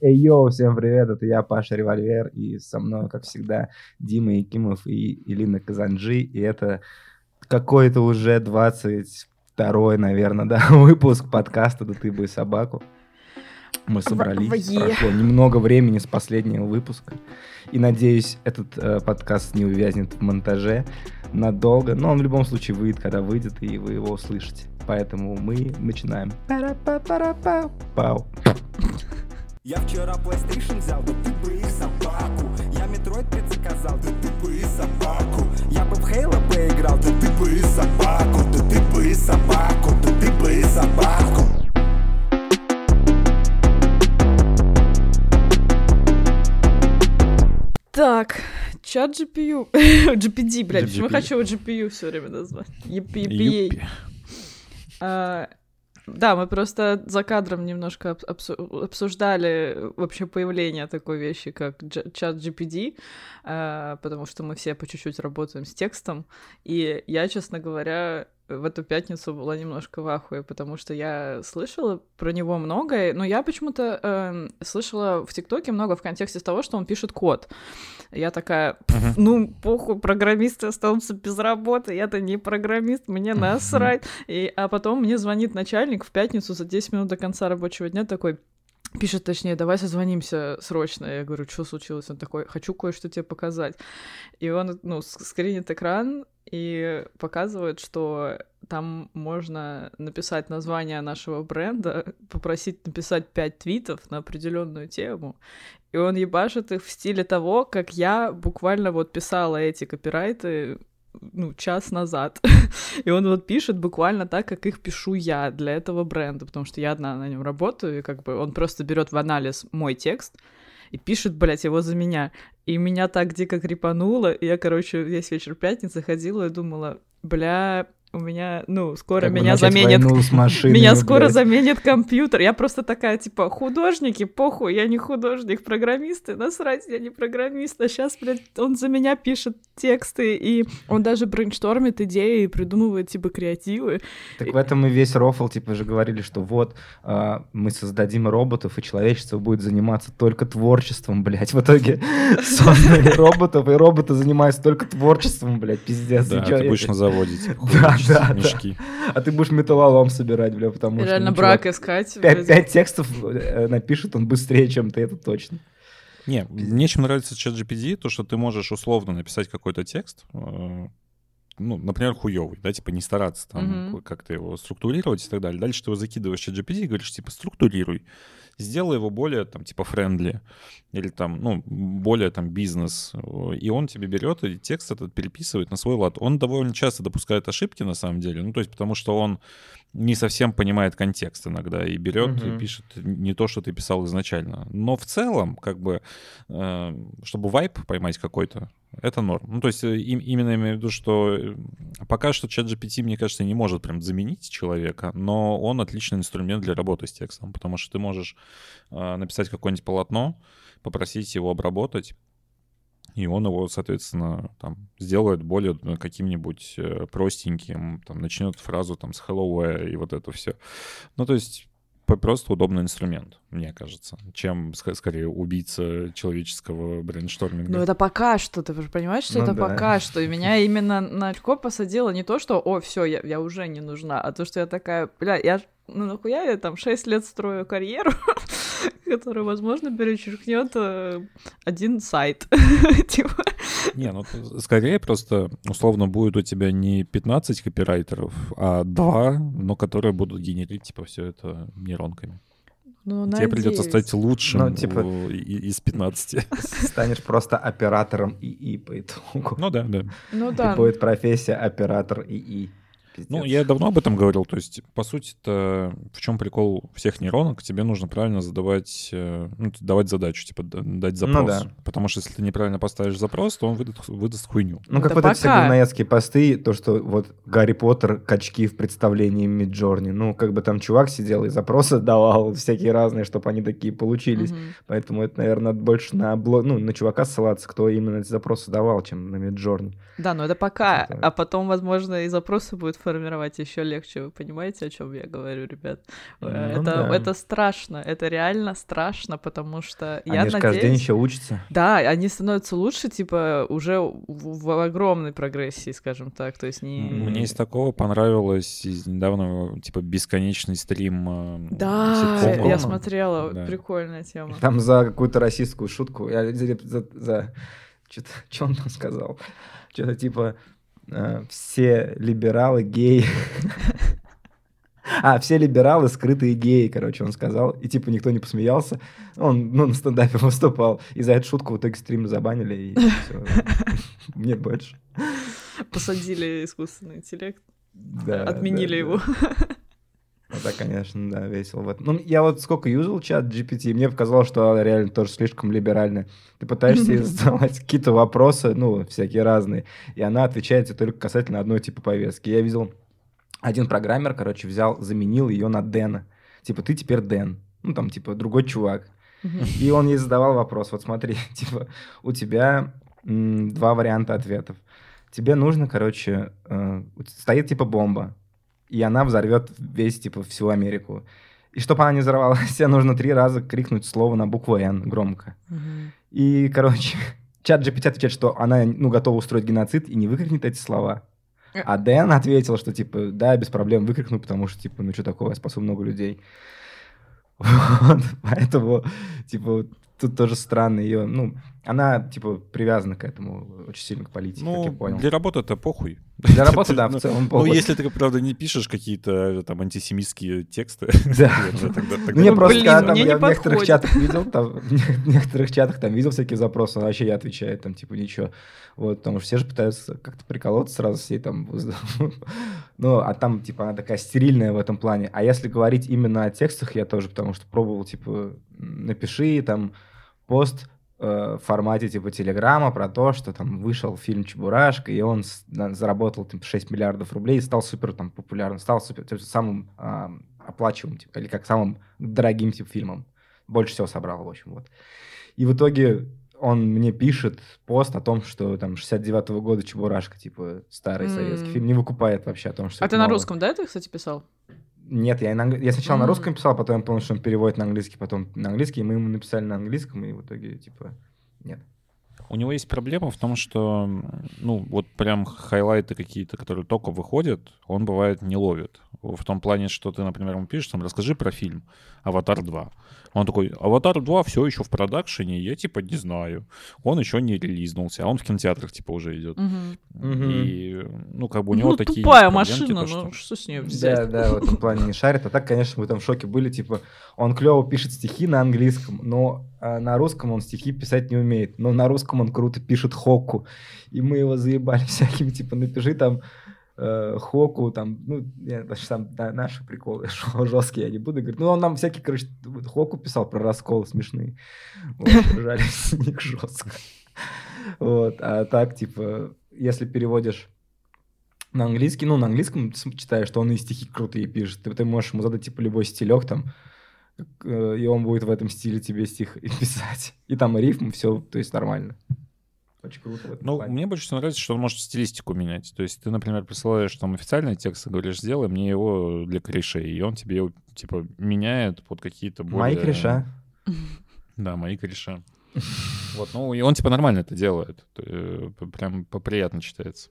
Эй, йоу, всем привет, это я, Паша Револьвер, и со мной, как всегда, Дима Якимов и Илина Казанджи, и это какой-то уже 22 наверное, да, выпуск подкаста «Да ты бы и собаку». Мы собрались, прошло немного времени с последнего выпуска, и надеюсь, этот э, подкаст не увязнет в монтаже надолго, но он в любом случае выйдет, когда выйдет, и вы его услышите. Поэтому мы начинаем. Пау. Я вчера PlayStation взял, да ты бы и собаку. Я Metroid 5 заказал, да ты бы и собаку. Я бы в Halo поиграл, да ты бы и собаку. Да ты бы и собаку, да ты бы и собаку. Так, чат GPU. GPD, блядь, почему хочу его GPU все время назвать? EPA. Да, мы просто за кадром немножко обсуждали вообще появление такой вещи, как чат GPD, а, потому что мы все по чуть-чуть работаем с текстом, и я, честно говоря, в эту пятницу была немножко в ахуе, потому что я слышала про него многое, но я почему-то э, слышала в ТикТоке много в контексте того, что он пишет код. Я такая, uh-huh. ну, похуй, программисты остаются без работы, я-то не программист, мне насрать. Uh-huh. И, а потом мне звонит начальник в пятницу за 10 минут до конца рабочего дня такой, Пишет, точнее, давай созвонимся срочно. Я говорю, что случилось? Он такой, хочу кое-что тебе показать. И он, ну, скринит экран и показывает, что там можно написать название нашего бренда, попросить написать пять твитов на определенную тему, и он ебашит их в стиле того, как я буквально вот писала эти копирайты ну, час назад. и он вот пишет буквально так, как их пишу я для этого бренда, потому что я одна на нем работаю, и как бы он просто берет в анализ мой текст, и пишет, блядь, его за меня. И меня так дико крепануло, и я, короче, весь вечер пятницы ходила и думала, бля, у меня, ну, скоро как меня заменит... меня скоро заменит компьютер. Я просто такая, типа, художники, похуй, я не художник, программисты, насрать, я не программист. А сейчас, блядь, он за меня пишет тексты, и он даже брейнштормит идеи и придумывает, типа, креативы. Так в этом и весь рофл, типа, же говорили, что вот, э, мы создадим роботов, и человечество будет заниматься только творчеством, блядь. В итоге создали роботов, и роботы занимаются только творчеством, блядь, пиздец. Да, ты будешь на заводе, типа, да, мешки. Да. А ты будешь металлолом собирать, бля, потому что... Реально ну, брак искать. Пять, пять текстов э, напишет он быстрее, чем ты, это точно. Не, мне чем нравится чат GPD, то, что ты можешь условно написать какой-то текст, э, ну, например, хуёвый, да, типа не стараться там mm-hmm. как-то его структурировать и так далее. Дальше ты его закидываешь в чат GPT и говоришь, типа, структурируй сделай его более там типа friendly или там, ну, более там бизнес. И он тебе берет и текст этот переписывает на свой лад. Он довольно часто допускает ошибки на самом деле, ну, то есть потому что он не совсем понимает контекст иногда и берет угу. и пишет не то, что ты писал изначально. Но в целом, как бы, э, чтобы vibe поймать какой-то, это норм. Ну, то есть э, им, именно имею в виду, что э, пока что ChatGPT, мне кажется, не может прям заменить человека, но он отличный инструмент для работы с текстом, потому что ты можешь э, написать какое-нибудь полотно, попросить его обработать, и он его, соответственно, там сделает более каким-нибудь простеньким, там начнет фразу там с hello и вот это все. Ну, то есть просто удобный инструмент, мне кажется, чем скорее убийца человеческого брейншторминга. Ну это пока что, ты же понимаешь, что ну, это да. пока что. И меня именно на очко посадило не то, что, о, все, я, я уже не нужна, а то, что я такая, бля, я ну нахуя я там 6 лет строю карьеру, которая, возможно, перечеркнет э, один сайт. типа. Не, ну скорее просто условно будет у тебя не 15 копирайтеров, а 2, но которые будут генерить типа все это нейронками. Ну, Тебе надеюсь. придется стать лучшим ну, типа, из 15. Станешь просто оператором ИИ по итогу. Ну да, да. Ну да. И будет профессия оператор ИИ. Пиздец. Ну, я давно об этом говорил. То есть, по сути это в чем прикол всех нейронок? Тебе нужно правильно задавать, э, ну, давать задачу, типа дать запрос. Ну, да. Потому что если ты неправильно поставишь запрос, то он выдаст, выдаст хуйню. Ну, как да вот пока. эти все говноедские посты, то, что вот Гарри Поттер, качки в представлении Миджорни. Ну, как бы там чувак сидел и запросы давал всякие разные, чтобы они такие получились. Угу. Поэтому это, наверное, больше на, блог, ну, на чувака ссылаться, кто именно эти запросы давал, чем на Миджорни. Да, но это пока. Это... А потом, возможно, и запросы будут сформировать еще легче. Вы понимаете, о чем я говорю, ребят? Ну это, да. это страшно, это реально страшно, потому что я Они же надеюсь... каждый день еще учатся. Да, они становятся лучше, типа, уже в, в огромной прогрессии, скажем так. То есть не... Мне из такого понравилось из недавнего, типа, бесконечный стрим э, Да, ситкома. я смотрела, Да. прикольная тема. Там за какую-то российскую шутку, я за, за, за- что-то, что он там сказал? Что-то типа э, все либералы геи. А, все либералы скрытые геи, короче, он сказал. И типа никто не посмеялся. Он ну, на стендапе выступал. И за эту шутку в итоге стрим забанили. И всё. Мне больше. Посадили искусственный интеллект, Да, отменили да, да. Это, конечно, да, весело. в этом. Ну, я вот сколько юзал чат GPT, мне показалось, что она реально тоже слишком либеральная. Ты пытаешься задавать какие-то вопросы, ну, всякие разные, и она отвечает тебе только касательно одной типа повестки. Я видел, один программер, короче, взял, заменил ее на Дэна. Типа, ты теперь Дэн. Ну, там, типа, другой чувак. И он ей задавал вопрос, вот смотри, типа, у тебя два варианта ответов. Тебе нужно, короче, э, стоит типа бомба, и она взорвет весь, типа, всю Америку. И чтобы она не взорвалась, тебе нужно три раза крикнуть слово на букву «Н» громко. И, короче, чат GPT отвечает, что она, ну, готова устроить геноцид и не выкрикнет эти слова. А Дэн ответил, что, типа, да, без проблем выкрикну, потому что, типа, ну, что такого, я спасу много людей. Вот, поэтому, типа, тут тоже странно ее, ну, она, типа, привязана к этому очень сильно к политике, как я Ну, понял. для работы это похуй. Для работы, да, в Ну, целом Ну, если ты, правда, не пишешь какие-то э, там антисемитские тексты, Да. Ну, мне Ну, просто, когда я в некоторых чатах видел, там, в некоторых чатах там видел всякие запросы, он вообще не отвечает, там, типа, ничего. Вот, потому что все же пытаются как-то приколоться сразу, все там... Ну, а там, типа, она такая стерильная в этом плане. А если говорить именно о текстах, я тоже, потому что пробовал, типа, напиши там пост в формате типа телеграма про то, что там вышел фильм «Чебурашка», и он на- заработал типа, 6 миллиардов рублей и стал супер там популярным, стал супер типа, самым а, оплачиваемым, типа, или как самым дорогим типа фильмом. Больше всего собрал, в общем, вот. И в итоге он мне пишет пост о том, что там 69-го года «Чебурашка», типа старый М. советский фильм, не выкупает вообще о том, что А ты на новое. русском, да, это, кстати, писал? Нет, я, на я сначала на М. русском писал, потом я понял, что он переводит на английский, потом на английский, и мы ему написали на английском, и в итоге, типа, нет. У него есть проблема в том, что, ну, вот прям хайлайты какие-то, которые только выходят, он бывает не ловит. В том плане, что ты, например, ему пишешь, там, расскажи про фильм «Аватар 2». Он такой, «Аватар 2 все еще в продакшене, я, типа, не знаю. Он еще не релизнулся, а он в кинотеатрах, типа, уже идет». Мгм. И, ну, как бы у него Ну, такие тупая проблемки, машина, то, что- ну что с нее Да, взять? да, в этом плане не шарит. А так, конечно, мы там в шоке были, типа, он клево пишет стихи на английском, но а, на русском он стихи писать не умеет. Но на русском он круто пишет хоку. И мы его заебали всякими, типа, напиши там хоку, там, ну, я сам на- наши приколы жесткие я не буду говорить. Ну, он нам всякие, короче, хоку писал про расколы смешные. Вот, ржали с них жестко. Вот, а так, типа, если переводишь на английский, ну, на английском читаешь, что он и стихи крутые пишет. Ты, ты можешь ему задать, типа, любой стилек там, э, и он будет в этом стиле тебе стих писать. И там и рифм, все, то есть нормально. Очень круто Ну, плане. мне больше всего нравится, что он может стилистику менять. То есть ты, например, присылаешь там официальный текст и говоришь, сделай мне его для корешей. И он тебе его, типа, меняет под какие-то более... Мои кореша. Да, мои кореша. Вот, ну, и он, типа, нормально это делает. Э, Прям поприятно читается.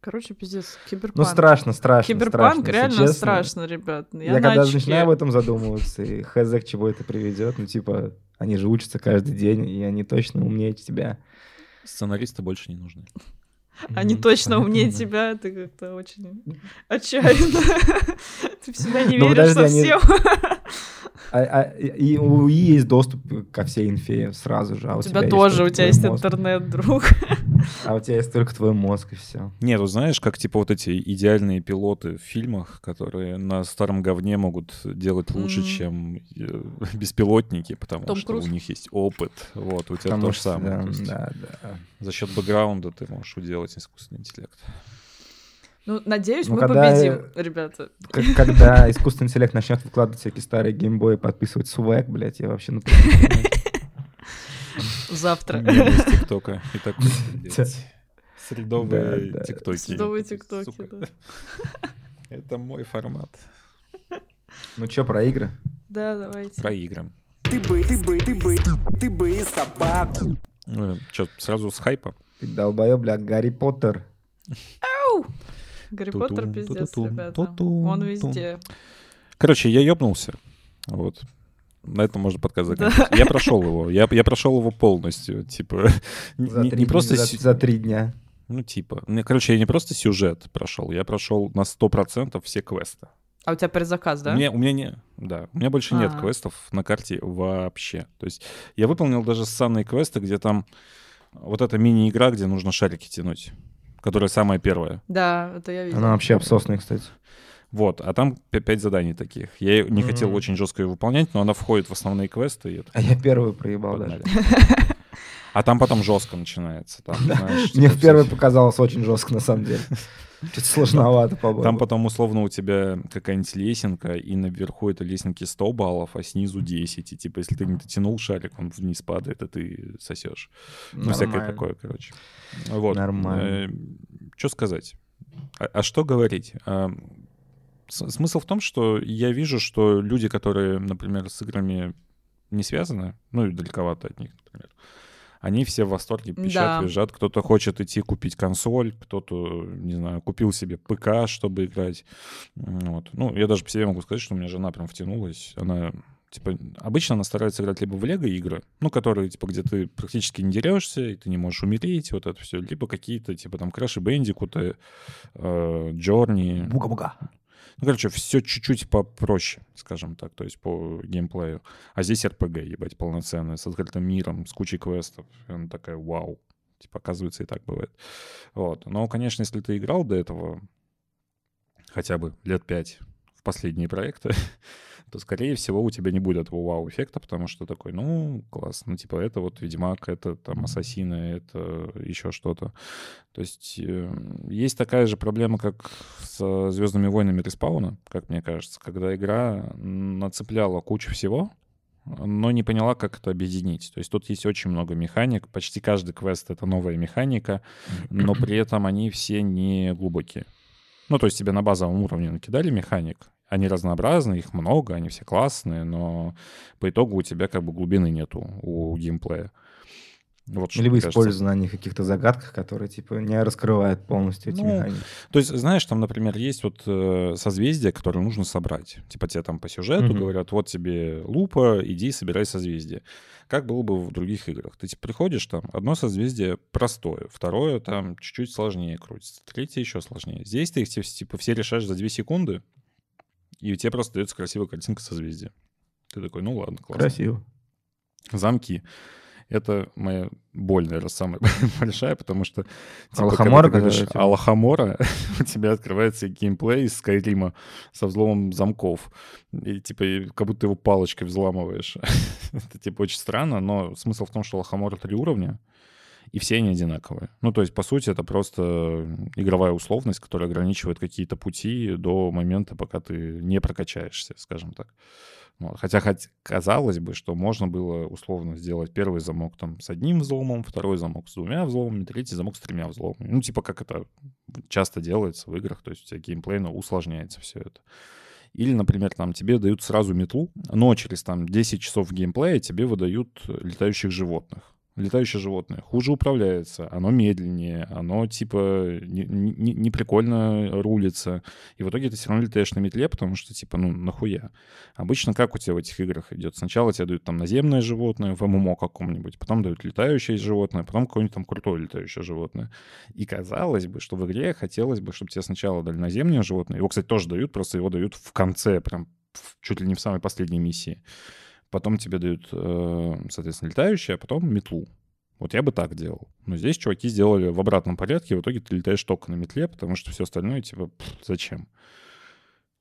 Короче, пиздец, киберпанк. Ну, страшно, страшно, Киберпанк страшно, реально честно. страшно, ребят. Я, Я, когда начинаю об этом задумываться, и хз к чему это приведет, ну, типа, они же учатся каждый день, и они точно умнее тебя. Сценаристы больше не нужны. Они точно умнее да. тебя, ты как-то очень отчаянно. Ты в себя не Ну, веришь совсем. А- а- и у ИИ есть доступ ко всей инфе сразу же. А у, тебя тоже, у тебя есть интернет, друг. А у тебя есть только твой мозг, и все. Нет, вот знаешь, как, типа, вот эти идеальные пилоты в фильмах, которые на старом говне могут делать лучше, чем э, беспилотники, потому Том что Круз. у них есть опыт. Вот, у тебя Потому то же самое. да, То есть да, да. За счет бэкграунда ты можешь уделать искусственный интеллект. Ну, надеюсь, Ну, мы когда, победим, ребята. К- Когда искусственный интеллект начнет выкладывать всякие старые геймбои, подписывать свэк, блядь, я вообще напрягусь. Завтра. Мемы из ТикТока. И такой, Средовые Да, тиктоки. Средовые Сука. тиктоки, да. Это мой формат. Ну что, про игры? Да, давайте. Про игры. Ты бы, ты бы, ты бы, ты бы и собаку. Что, сразу с хайпа? Ты долбоёб, бля, Гарри Поттер. Гарри Ту-тум, Поттер пиздец, ребята. Он везде. Короче, я ёбнулся. Вот. На этом можно подкаст Да. закончить. Я прошел его. Я, я прошел его полностью. Типа, не, За не- три не дня- просто... за, за три дня. Ну, типа. Не, Короче, я не просто сюжет прошел, я прошел на 100% все квесты. А у тебя предзаказ, да? У, меня, у меня не... Да, у меня больше нет А. квестов на карте вообще. То есть я выполнил даже ссанные квесты, где там вот эта мини-игра, где нужно шарики тянуть, которая самая первая. Да, это я видела. Она вообще обсосная, кстати. Вот, а там пять заданий таких. Я не хотел Мгм. очень жестко ее выполнять, но она входит в основные квесты. И А я первую проебал погнали. даже. А там потом жестко начинается. Там, знаешь, Мне типа в первой показалось очень жестко, на самом деле. Что-то сложновато, по-моему. Там потом условно у тебя какая-нибудь лесенка, и наверху этой лесенки 100 баллов, а снизу 10. И типа, если ты не дотянул шарик, он вниз падает, а ты сосешь. Ну, всякое такое, короче. Вот. Нормально. Что сказать? А, а что говорить? А, смысл в том, что я вижу, что люди, которые, например, с играми не связаны, ну и далековато от них, например, они все в восторге пищат, Да. визжат. Кто-то хочет идти купить консоль, кто-то, не знаю, купил себе ПК, чтобы играть. Вот. Ну, я даже по себе могу сказать, что у меня жена прям втянулась. Она Типа, обычно она старается играть либо в лего игры, ну, которые, типа, где ты практически не дерешься, и ты не можешь умереть, вот это все, либо какие-то, типа, там, Bandicoot, э, Journey. Буга-буга. Ну, короче, все чуть-чуть попроще, скажем так, то есть по геймплею. А здесь RPG, ебать, полноценная, с открытым миром, с кучей квестов. И она такая, вау. Типа, оказывается, и так бывает. Вот. Но, конечно, если ты играл до этого хотя бы лет пять в последние проекты, то, скорее всего, у тебя не будет этого вау-эффекта, потому что такой, ну, класс, ну, типа, это вот Ведьмак, это там Ассасины, это еще что-то. То есть э, есть такая же проблема, как с Звездными войнами Респауна, как мне кажется, когда игра нацепляла кучу всего, но не поняла, как это объединить. То есть тут есть очень много механик, почти каждый квест — это новая механика, но при этом они все не глубокие. Ну, то есть тебе на базовом уровне накидали механик, они разнообразные, их много, они все классные, но по итогу у тебя как бы глубины нету у геймплея. Вот мне кажется. используют на них каких-то загадках, которые, типа, не раскрывают полностью эти Ну, механики. То есть, знаешь, там, например, есть вот э, созвездия, которые нужно собрать. Типа тебе там по сюжету Мгм. говорят, вот тебе лупа, иди собирай созвездие. Как было бы в других играх? Ты типа, приходишь, там, одно созвездие простое, второе там чуть-чуть сложнее крутится, третье еще сложнее. Здесь ты их типа, типа все решаешь за две секунды, и тебе просто дается красивая картинка созвездия. Ты такой, ну ладно, классно. Красиво. Замки. Это моя боль, наверное, самая большая, потому что... типа, Алхамора, когда ты у тебя? Алхамора, у тебя открывается геймплей из Скайрима со взломом замков. И типа как будто его палочкой взламываешь. Это типа очень странно, но смысл в том, что Алхамора три уровня, и все они одинаковые. Ну, то есть, по сути, это просто игровая условность, которая ограничивает какие-то пути до момента, пока ты не прокачаешься, скажем так. Вот. Хотя хоть казалось бы, что можно было условно сделать первый замок там с одним взломом, второй замок с двумя взломами, третий замок с тремя взломами. Ну, типа как это часто делается в играх, то есть у тебя геймплейно усложняется все это. Или, например, там тебе дают сразу метлу, но через там 10 часов геймплея тебе выдают летающих животных. Летающее животное хуже управляется, оно медленнее, оно типа не, не, не рулится. И в итоге ты все равно летаешь на метле, потому что типа, ну нахуя? Обычно как у тебя в этих играх идет? Сначала тебе дают там наземное животное в ММО каком-нибудь, потом дают летающее животное, потом какое-нибудь там крутое летающее животное. И казалось бы, что в игре хотелось бы, чтобы тебе сначала дали наземное животное. Его, кстати, тоже дают, просто его дают в конце, прям чуть ли не в самой последней миссии. Потом тебе дают, э, соответственно, летающее, а потом метлу. Вот я бы так делал. Но здесь чуваки сделали в обратном порядке, и в итоге ты летаешь только на метле, потому что все остальное, типа, пф, зачем?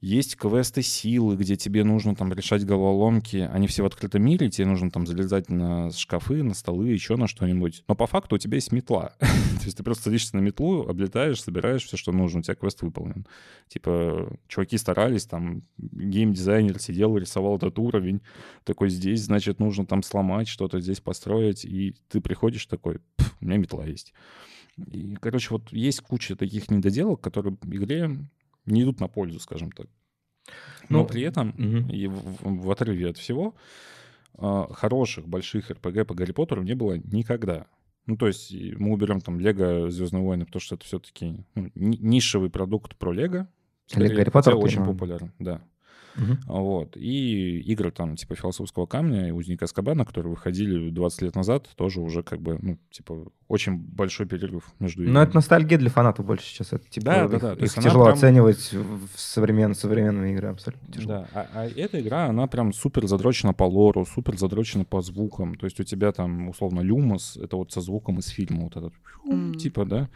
Есть квесты силы, где тебе нужно там решать головоломки. Они все в открытом мире, тебе нужно там залезать на шкафы, на столы, еще на что-нибудь. Но по факту у тебя есть метла. То есть ты просто садишься на метлу, облетаешь, собираешь все, что нужно, у тебя квест выполнен. Типа, чуваки старались, там, геймдизайнер сидел, рисовал этот уровень. Такой, здесь, значит, нужно там сломать что-то, здесь построить. И ты приходишь такой, «Пф, у меня метла есть. И, короче, вот есть куча таких недоделок, которые игре не идут на пользу, скажем так. Но Ну, при этом, мгм. и в, в- отрыве от всего, а, хороших, больших РПГ по Гарри Поттеру не было никогда. Ну, то есть мы уберем там Лего Звездные войны, потому что это все-таки нишевый продукт про Лего. Лего Гарри Поттер очень популярен, да. Мгм. Вот. И игры там типа «Философского камня» и «Узника Скабана», которые выходили 20 лет назад, тоже уже как бы, ну, типа, очень большой перерыв между Но играми. это ностальгия для фанатов больше сейчас. Это, типа, Да, да, их, да, то их она тяжело прям- оценивать в современ, современные игры абсолютно тяжело. Да, а, а эта игра, она прям супер задрочена по лору, супер задрочена по звукам. То есть у тебя там, условно, люмос, это вот со звуком из фильма, вот этот, М. типа, да?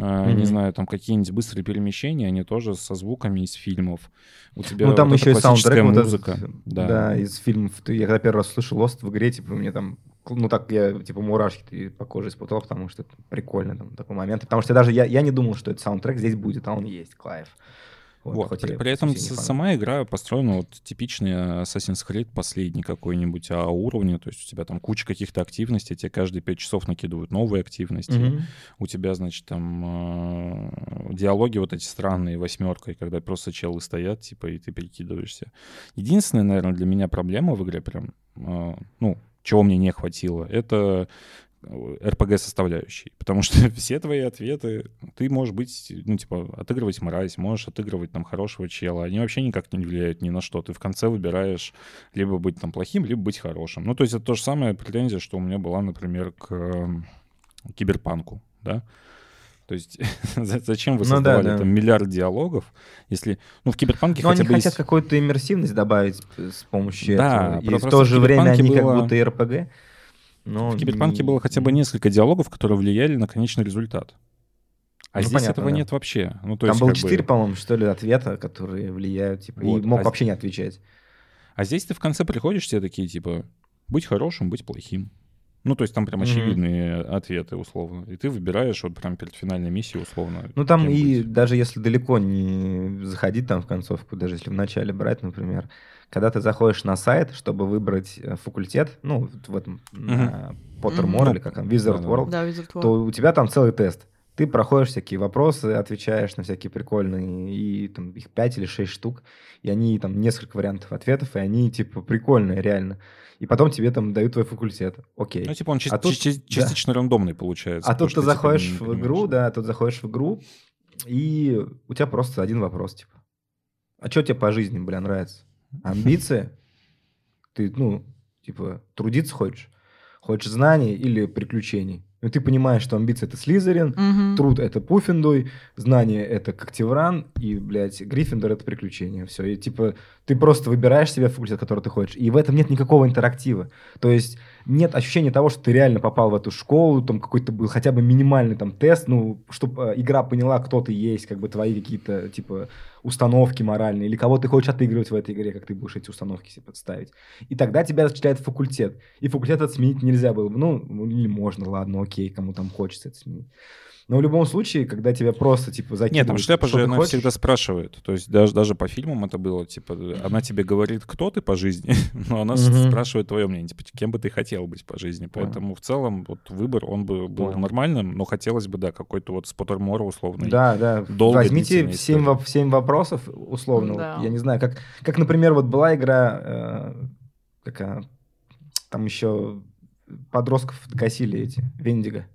А, Не Мгм. знаю, там какие-нибудь быстрые перемещения, они тоже со звуками из фильмов. У тебя Ну, там вот еще и саундтрек вот музыка. этот, да. да. из фильмов. Я когда первый раз слышал Lost в игре, типа, мне там, ну, так я, типа, мурашки по коже испытал, потому что это прикольно, там, такой момент. Потому что даже я, я не думал, что этот саундтрек здесь будет, а он есть, кайф. Вот, хоть при, при этом сама игра построена вот типичный Assassin's Creed последний какой-нибудь а уровне, то есть у тебя там куча каких-то активностей, тебе каждые 5 часов накидывают новые активности, Мгм. у тебя, значит, там э, диалоги вот эти странные восьмеркой, когда просто челы стоят, типа, и ты перекидываешься. Единственная, наверное, для меня проблема в игре прям, э, ну, чего мне не хватило, это РПГ-составляющей. Потому что все твои ответы, ты можешь быть, ну, типа, отыгрывать мразь, можешь отыгрывать там хорошего чела. Они вообще никак не влияют ни на что. Ты в конце выбираешь либо быть там плохим, либо быть хорошим. Ну, то есть это то же самое претензия, что у меня была, например, к эм, киберпанку, да? То есть за- зачем вы Ну да, создавали да. там миллиард диалогов, если... Ну, в киберпанке Ну, хотя они бы хотят есть... какую-то иммерсивность добавить э, с помощью Да, этого. И в то же время они Киберпанке как было- будто и РПГ. Но В Киберпанке было хотя бы несколько диалогов, которые влияли на конечный результат. А Ну, здесь понятно, этого да. нет вообще. Ну, то Там есть, было как бы- четыре, по-моему, что ли, ответа, которые влияют, типа, Вот, и мог а вообще не отвечать. А здесь ты в конце приходишь, все такие, типа, быть хорошим, быть плохим. Ну, то есть там прям очевидные ответы, условно. И ты выбираешь вот прям перед финальной миссией, условно. Ну, там и быть. даже если далеко не заходить там в концовку, даже если в начале брать, например, когда ты заходишь на сайт, чтобы выбрать э, факультет, ну, вот в этом, Pottermore Мгм. или как там, Wizard. World, Да, Wizard World. то у тебя там целый тест. Ты проходишь всякие вопросы, отвечаешь на всякие прикольные, и там их 5 или 6 штук, и они там несколько вариантов ответов, и они типа прикольные реально. И потом тебе там дают твой факультет. Окей. Ну, типа он чис- А тут- чи- да. частично рандомный получается. А тут что ты типа, заходишь не в игру, да, тут заходишь в игру, и у тебя просто один вопрос, типа. А что тебе по жизни, бля, нравится? Амбиции? Ты, ну, типа, трудиться хочешь? Хочешь знаний или приключений? Ну, ты понимаешь, что амбиции — это Слизерин, Мгм. труд — это Пуффиндуй, знание — это Когтевран, и, блядь, Гриффиндор — это приключение. Все, и, типа, ты просто выбираешь себе факультет, который ты хочешь, и в этом нет никакого интерактива. То есть нет ощущения того, что ты реально попал в эту школу, там какой-то был хотя бы минимальный там тест, ну, чтобы игра поняла, кто ты есть, как бы твои какие-то, типа, установки моральные, или кого ты хочешь отыгрывать в этой игре, как ты будешь эти установки себе подставить. И тогда тебя зачисляет факультет. И факультет этот сменить нельзя было бы. Ну, ну, или можно, ладно, окей, кому там хочется это сменить. Но в любом случае, когда тебя просто, типа, закидывают... Нет, там шляпа же, она хочешь, всегда спрашивает. То есть даже, даже по фильмам это было, типа, она тебе говорит, кто ты по жизни, но она Мгм. спрашивает твое мнение, типа, кем бы ты хотел быть по жизни. Поэтому в целом вот выбор, он бы был Понял. нормальным, но хотелось бы, да, какой-то вот Споттермора условный. Да, да. Возьмите длительная 7, история. воп- семь вопросов, условно. вот, Да. я не знаю, как, как, например, вот была игра, э, какая, там еще подростков косили эти, Вендиго.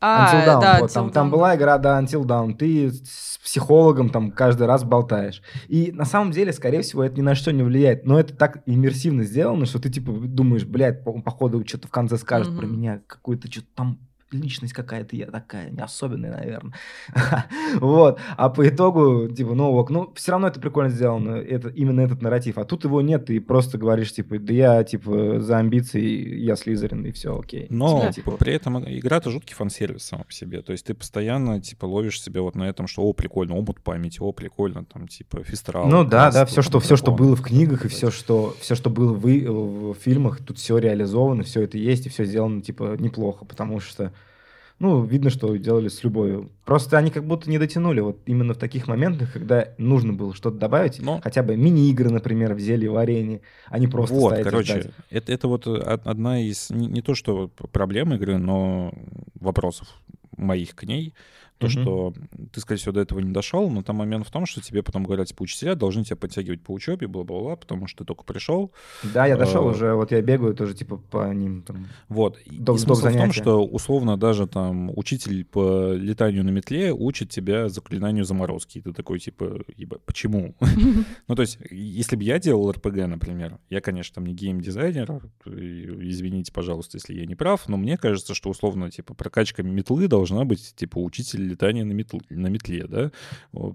А, Until Dawn, да, вот, там, Until там Dawn, была игра, да, Until Dawn. Ты с психологом там каждый раз болтаешь. И на самом деле, скорее всего, это ни на что не влияет. Но это так иммерсивно сделано, что ты типа думаешь, блядь, по- походу что-то в конце скажет про Мгм. меня, какую-то что-то там личность какая-то я такая, не особенная, наверное. Вот. А по итогу, типа, ну ок, ну, все равно это прикольно сделано, это, именно этот нарратив. А тут его нет, ты просто говоришь, типа, да я, типа, за амбиции, я Слизерин, и все, окей. Но Да. Типа, при этом игра-то жуткий фан-сервис сама по себе. То есть ты постоянно, типа, ловишь себя вот на этом, что, о, прикольно, омут памяти, о, прикольно, там, типа, фестрал. Ну да, да, все, что, все, что было в книгах, и все, что, все, что было в, в фильмах, тут все реализовано, все это есть, и все сделано, типа, неплохо, потому что, ну, видно, что делали с любовью. Просто они как будто не дотянули вот именно в таких моментах, когда нужно было что-то добавить, Но- хотя бы мини-игры, например, в зелье варенье, а не просто вот, короче, это, это вот од- одна из, не, не то что проблем игры, но вопросов. моих к ней, то, что ты, скорее всего, до этого не дошел, но там момент в том, что тебе потом говорят, типа, учителя должны тебя подтягивать по учебе, бла-бла-бла, потому что ты только пришел. Да, я дошел Э, уже, вот я бегаю тоже, типа, по ним там. Вот. И смысл в том, что условно даже там учитель по летанию на метле учит тебя заклинанию заморозки. И ты такой, типа, «Еба- почему? Ну, то есть, если бы я делал РПГ, например, я, конечно, там не геймдизайнер, извините, пожалуйста, если я не прав, но мне кажется, что условно, типа, прокачка метлы должна быть, типа, учитель летания на, метл- на метле, да?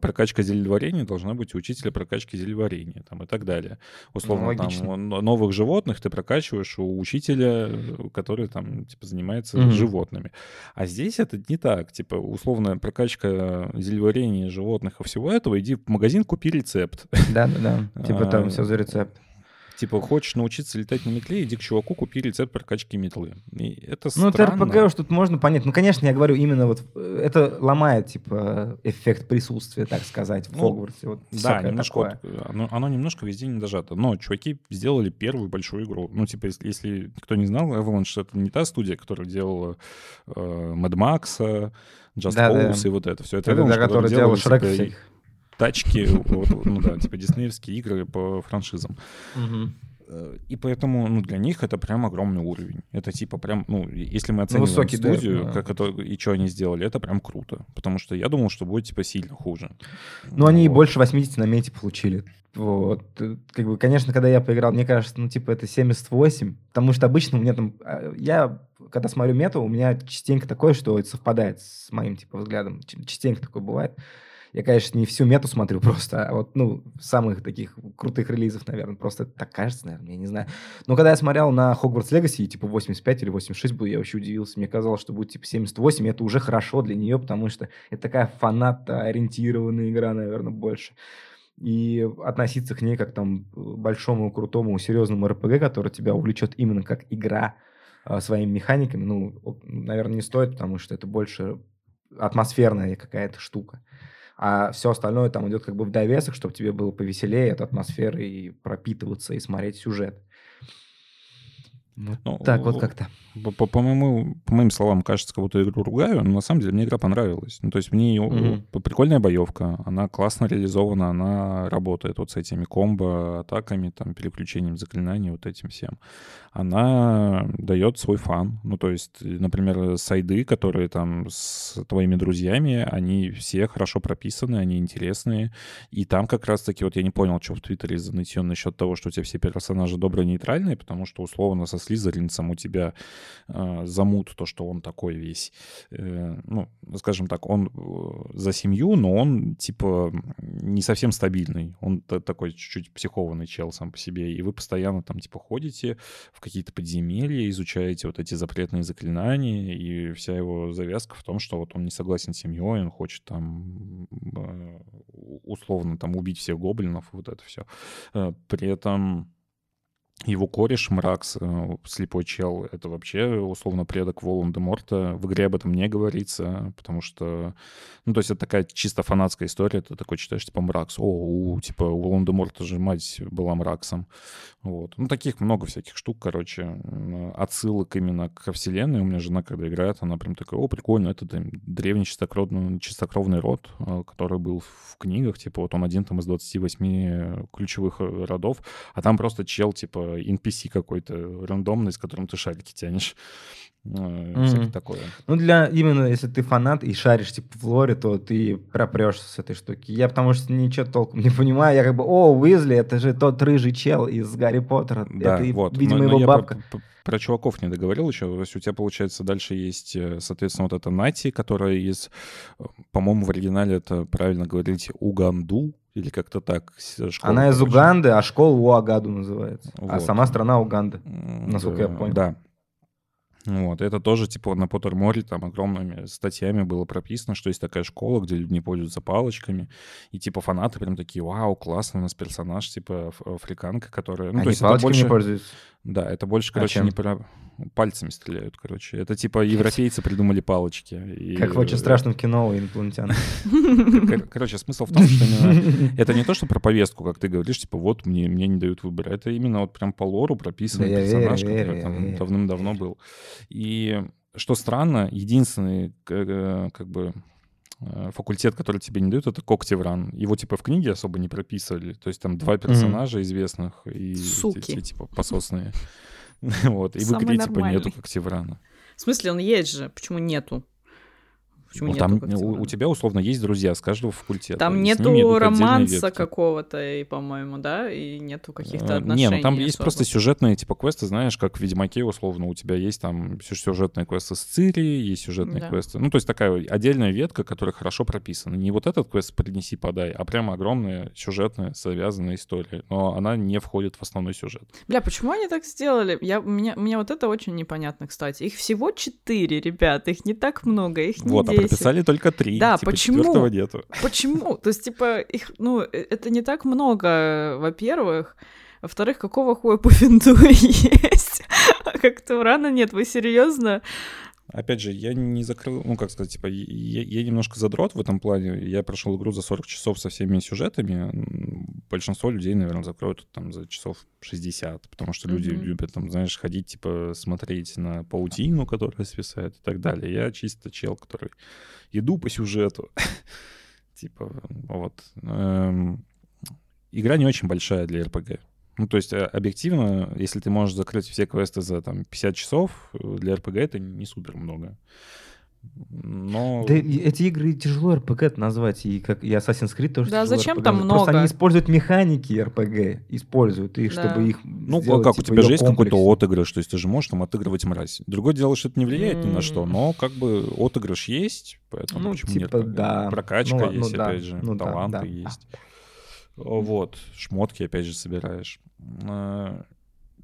Прокачка зельеварения должна быть у учителя прокачки зельеварения, там, и так далее. Условно, Ну, там, новых животных ты прокачиваешь у учителя, э, который, там, типа, занимается Мгм. животными. А здесь это не так. Типа, условная прокачка зельеварения животных и всего этого, иди в магазин, купи рецепт. Да-да-да. Типа там А, все за рецепт. Типа, хочешь научиться летать на метле, иди к чуваку, купи рецепт прокачки метлы. И это Ну, это странно. РПГ уж тут можно понять. Ну, конечно, я говорю именно вот... э, Это ломает, типа, эффект присутствия, так сказать, в Ну, Хогвартсе. Вот Да, немножко вот, оно, оно немножко везде не дожато. Но чуваки сделали первую большую игру. Ну, типа, если, если кто не знал, Avalanche — это не та студия, которая делала э, Mad Max, Just Да, да. Cause и вот это все. Это, Это Avalanche, делал делала, Шрек типа, всех. Тачки, ну да, типа диснеевские игры по франшизам. Э, И поэтому, ну, для них это прям огромный уровень. Это типа прям, ну, если мы оцениваем высокий деп, студию, да. как это, и что они сделали, это прям круто. Потому что я думал, что будет, типа, сильно хуже. Ну, они и Вот. больше 80 на мете получили. Вот. Э, Как бы, конечно, когда я поиграл, мне кажется, ну, типа, это 78. Потому что обычно у меня там... а, Я, когда смотрю мету, у меня частенько такое, что это совпадает с моим, типа, взглядом. Частенько такое бывает. Я, конечно, не всю мету смотрю просто, а вот, ну, самых таких крутых релизов, наверное. Просто так кажется, наверное, я не знаю. Но когда я смотрел на Hogwarts Legacy, типа, 85 или 86 был, я вообще удивился. Мне казалось, что будет, типа, 78, и это уже хорошо для нее, потому что это такая фанат-ориентированная игра, наверное, больше. И относиться к ней как там большому, крутому, серьезному РПГ, который тебя увлечет именно как игра а, своими механиками, ну, наверное, не стоит, потому что это больше атмосферная какая-то штука. А все остальное там идет как бы в довесок, чтобы тебе было повеселее от атмосферы и пропитываться, и смотреть сюжет. Вот Ну, так вот как-то. По, по- по моему, по моим словам, кажется, как будто игру ругаю, но на самом деле мне игра понравилась. Ну, то есть мне ее- Мгм. п- прикольная боевка, она классно реализована, она работает вот с этими комбо, атаками, там, переключением заклинаний, вот этим всем. Она дает свой фан. Ну, то есть, например, сайды, которые там с твоими друзьями, они все хорошо прописаны, они интересные. И там как раз-таки, вот я не понял, что в Твиттере за нытье насчет того, что у тебя все персонажи добрые, нейтральные, потому что условно со Слизеринцем у тебя э, замут то, что он такой весь, э, ну, скажем так, он э, за семью, но он, типа, не совсем стабильный. Он та- такой чуть-чуть психованный чел сам по себе. И вы постоянно там, типа, ходите в какие-то подземелья, изучаете вот эти запретные заклинания, и вся его завязка в том, что вот он не согласен с семьей, он хочет там э, условно там убить всех гоблинов, вот это все. При этом его кореш Мракс, э, слепой чел, это вообще условно предок Волан-де-Морта. В игре об этом не говорится, потому что, ну, то есть это такая чисто фанатская история. Ты такой читаешь, типа, Мракс. О, у, типа, у Волан-де-Морта же мать была Мраксом. Вот. Ну, таких много всяких штук, короче, отсылок именно ко вселенной. У меня жена, когда играет, она прям такая, о, прикольно, это там, древний чистокровный, чистокровный род, э, который был в книгах, типа, вот он один там из 28 ключевых э, родов, а там просто чел, типа, NPC какой-то рандомный, с которым ты шарики тянешь. Э, Всякое такое. Ну, для именно если ты фанат и шаришь типа в лоре, то ты пропрешься с этой штуки. Я потому что ничего толком не понимаю. Я как бы, о, Уизли, это же тот рыжий чел из Гарри Поттера. Да, это, вот. видимо, Но- но его я про- бабка. Про, про чуваков не договорил еще. То есть у тебя, получается, дальше есть, э, соответственно, вот эта Нати, которая из, э, по-моему, в оригинале это правильно говорить, Уганду, или как-то так. школа, Она из. Уганды, а школа Уагаду называется. А Вот. сама страна Уганда. М, насколько я да, понял. Да. Вот, это тоже, типа, на Поттерморе там огромными статьями было прописано, что есть такая школа, где люди не пользуются палочками, и, типа, фанаты прям такие, вау, классно, у нас персонаж, типа, аф- африканка, которая... Ну, Они то есть палочками больше... пользуются. Да, это больше, А короче, чем? не про... Пальцами стреляют, короче. Это, типа, европейцы придумали палочки. и- Как в очень страшном кино у инопланетян. Кор- Короче, смысл в том, что именно это не то, что про повестку, как ты говоришь, типа, вот мне, мне не дают выбора. Это именно вот прям по лору прописанный персонаж, который там давным-давно был. И что странно, единственный, э, как бы, э, факультет, который тебе не дают, это Коктевран. Его, типа, в книге особо не прописывали. То есть там два персонажа mm-hmm. известных и Суки. Те, типа, пососные. Вот, и в игре, типа, нету Коктеврана. В смысле, он есть же? Почему нету? Почему ну, там у, у тебя условно есть друзья с каждого факультета. Там нету романса какого-то, и, по-моему, да, и нету каких-то отношений. Э, не, ну там особо. есть просто сюжетные типа квесты, знаешь, как в Ведьмаке условно у тебя есть там сюжетные квесты с Цири, есть сюжетные да. квесты. Ну то есть такая отдельная ветка, которая хорошо прописана. Не вот этот квест принеси, подай, а прямо огромная сюжетная связанная история, но она не входит в основной сюжет. Бля, почему они так сделали? Я мне мне вот это очень непонятно, кстати. Их всего четыре, ребята, их не так много, их не вот, 10. Прописали только три. Да, типа, почему? нету. Почему? То есть, типа, их, ну, э, это не так много, во-первых. Во-вторых, какого хуя Пуффинду есть? А как-то рано нет, вы серьезно? Опять же, я не закрыл, ну, как сказать, типа, я, я немножко задрот в этом плане. Я прошел игру за 40 часов со всеми сюжетами. Большинство людей, наверное, закроют там за часов 60, потому что люди mm-hmm. любят, там, знаешь, ходить, типа, смотреть на паутину, которая свисает и так далее. Я чисто чел, который иду по сюжету. типа, вот. Эм, игра не очень большая для РПГ. Ну, то есть, э, объективно, если ты можешь закрыть все квесты за там 50 часов, э, для РПГ это не супер много. Но... Да эти игры тяжело РПГ назвать, и как и Assassin's Creed тоже Да, зачем RPG. там много? Просто они используют механики РПГ, используют их, да. чтобы их Ну, сделать, как, типа, у тебя же есть какой-то отыгрыш, то есть ты же можешь там отыгрывать мразь. Другое дело, что это не влияет mm. ни на что, но как бы отыгрыш есть, поэтому ну, почему типа, нет? Да. Прокачка ну, есть, ну, опять же, ну, таланты да, да, есть. Вот, шмотки, опять же, собираешь. А,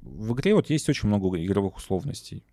в игре вот есть очень много игровых условностей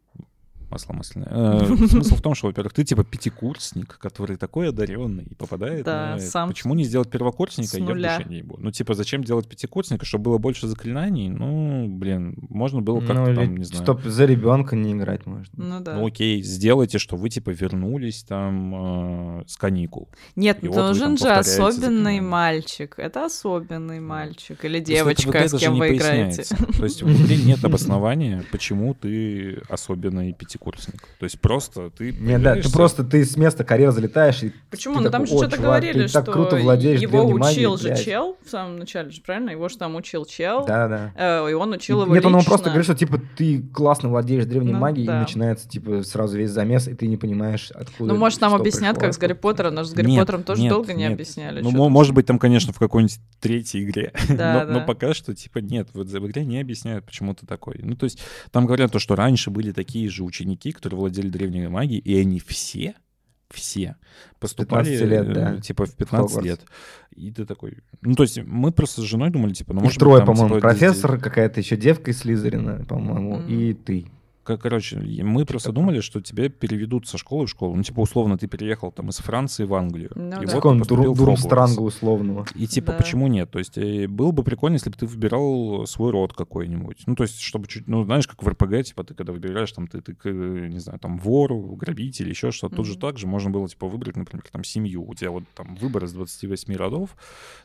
масло масляное. Э, смысл в том, что, во-первых, ты типа пятикурсник, который такой одаренный и попадает да, на сам Почему не сделать первокурсника, я в душе не ебу. Ну, типа, зачем делать пятикурсника, чтобы было больше заклинаний? Ну, блин, можно было как-то ну, там, не знаю. Чтоб за ребенка не играть можно. Ну, да. Ну, окей, сделайте, что вы, типа, вернулись там э, с каникул. Нет, нужен вот же особенный мальчик. Это особенный мальчик. Или девочка, с кем вы играете. То есть в игре нет обоснования, почему ты особенный пятикурсник курсник. То есть просто ты... Не, да, ты просто ты с места карьеры залетаешь и Почему? Ну там же что-то говорили, что круто владеешь его учил же чел в самом начале же, правильно? Его же там учил чел. Да, да. Э, и он учил его Нет, лично. он просто говорит, что типа ты классно владеешь древней ну, магией, да. и начинается типа сразу весь замес, и ты не понимаешь, откуда Ну, может, нам объяснят, пришло, как с Гарри Поттером, но с Гарри нет, Поттером тоже нет, долго нет. не объясняли. Ну, может быть, там, конечно, в какой-нибудь третьей игре. Но пока что, типа, нет, вот в игре не объясняют, почему ты такой. Ну, то есть, там говорят то, что раньше были такие же ученики, которые владели древней магией, и они все все поступали лет, да. типа в 15 Хогвартс. лет. И ты такой... Ну, то есть мы просто с женой думали, типа, ну, может трое, по-моему, профессор, здесь... какая-то еще девка из Слизерина, по-моему, mm-hmm. и ты. Короче, мы что просто думали, что тебя переведут со школы в школу. Ну, типа, условно, ты переехал там из Франции в Англию. Ну, и да. вот он дур, Дурмстранга условного. И типа, да. почему нет? То есть, э, было бы прикольно, если бы ты выбирал свой род какой-нибудь. Ну, то есть, чтобы чуть, ну, знаешь, как в РПГ, типа, ты когда выбираешь, там, ты, ты не знаю, там, вор, грабитель, еще что-то. Mm-hmm. Тут же так же можно было, типа, выбрать, например, там, семью. У тебя вот там выбор из 28 родов,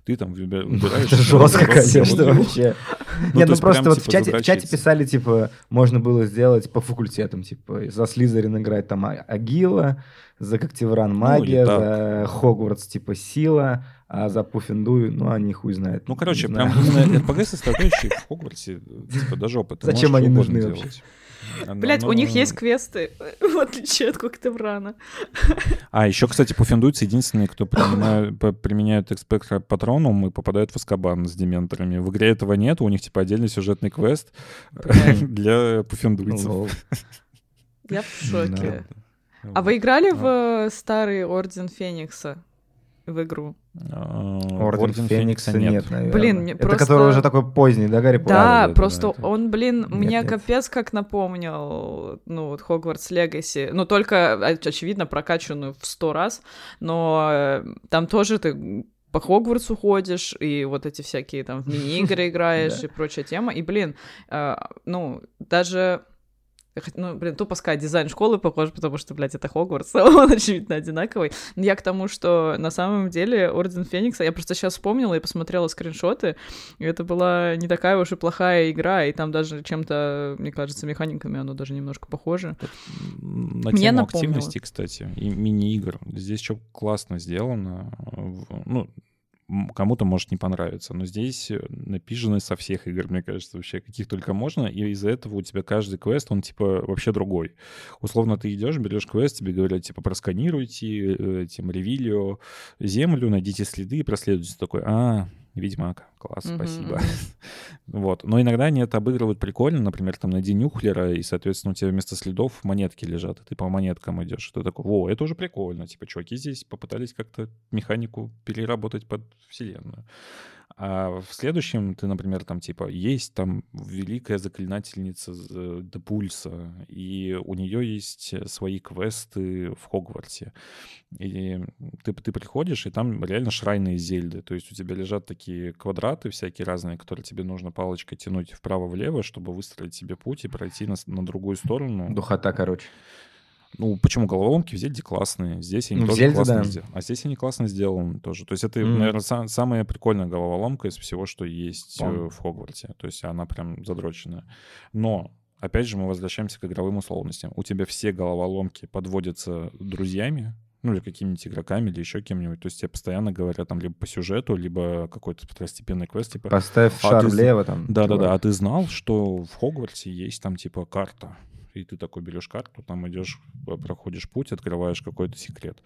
ты там выбираешь... Жестко, конечно, вообще. Нет, ну просто вот типа, в чате писали, типа, можно было сделать по факультетам, типа, за Слизерин играть там а, Агила, за Когтевран ну, магия, ну, за Хогвартс типа сила, а за Пуффиндуй, ну, они хуй знают. Ну, короче, прям именно RPG составляющие в Хогвартсе, типа, до жопы. Зачем они нужны вообще? Блять, у них есть квесты, в отличие от Когтеврана. А, еще, кстати, пуффиндуйцы единственные, кто применяют экспектра патроном и попадают в Аскабан с дементорами. В игре этого нет, у них, типа, отдельный сюжетный квест для пуффиндуйцев. Я в шоке. А вы играли в старый Орден Феникса? В игру? А, Орден, Орден Феникса, нет, нет наверное. Блин, мне Это просто... который уже такой поздний, да, Гарри Поттер? Да, да, просто да, он, блин, нет, мне нет. капец как напомнил, ну, вот Хогвартс Легаси. Ну, только, очевидно, прокачанную в сто раз, но э, там тоже ты по Хогвартсу ходишь, и вот эти всякие там в мини-игры играешь и прочая тема. И, блин, э, ну, даже Ну, блин, тупо сказать, дизайн школы похож, потому что, блядь, это Хогвартс, он, очевидно, одинаковый. Но я к тому, что на самом деле Орден Феникса, я просто сейчас вспомнила и посмотрела скриншоты, и это была не такая уж и плохая игра, и там даже чем-то, мне кажется, механиками оно даже немножко похоже. На Мне тему напомнило. активности, кстати, и мини-игр. Здесь что классно сделано. Ну, кому-то может не понравиться. Но здесь э, напижены со всех игр, мне кажется, вообще, каких только можно. И из-за этого у тебя каждый квест, он типа вообще другой. Условно ты идешь, берешь квест, тебе говорят, типа, просканируйте э, этим ревилио землю, найдите следы и проследуйте. Такой, а, Ведьмак. Класс, mm-hmm. спасибо. вот. Но иногда они это обыгрывают прикольно. Например, там найди нюхлера, и, соответственно, у тебя вместо следов монетки лежат, и ты по монеткам идешь. Ты такой, о, это уже прикольно. Типа, чуваки здесь попытались как-то механику переработать под вселенную. А в следующем ты, например, там типа есть там великая заклинательница Депульса, и у нее есть свои квесты в Хогвартсе. И ты, ты приходишь, и там реально шрайные зельды. То есть у тебя лежат такие квадраты всякие разные, которые тебе нужно палочкой тянуть вправо-влево, чтобы выстроить себе путь и пройти на, на другую сторону. Духота, короче. Ну, почему головоломки в Зельде классные? Здесь они ну, тоже Зельде, классно да. сделаны. А здесь они классно сделаны тоже. То есть это, mm. наверное, сам, самая прикольная головоломка из всего, что есть Пом. в Хогварте. То есть она прям задроченная. Но опять же, мы возвращаемся к игровым условностям. У тебя все головоломки подводятся друзьями, ну, или какими-нибудь игроками, или еще кем-нибудь. То есть тебе постоянно говорят там либо по сюжету, либо какой-то второстепенный квест, типа... Поставь а шар влево там. Да-да-да, а ты знал, что в Хогвартсе есть там, типа, карта? И ты такой берешь карту, там идешь, проходишь путь, открываешь какой-то секрет.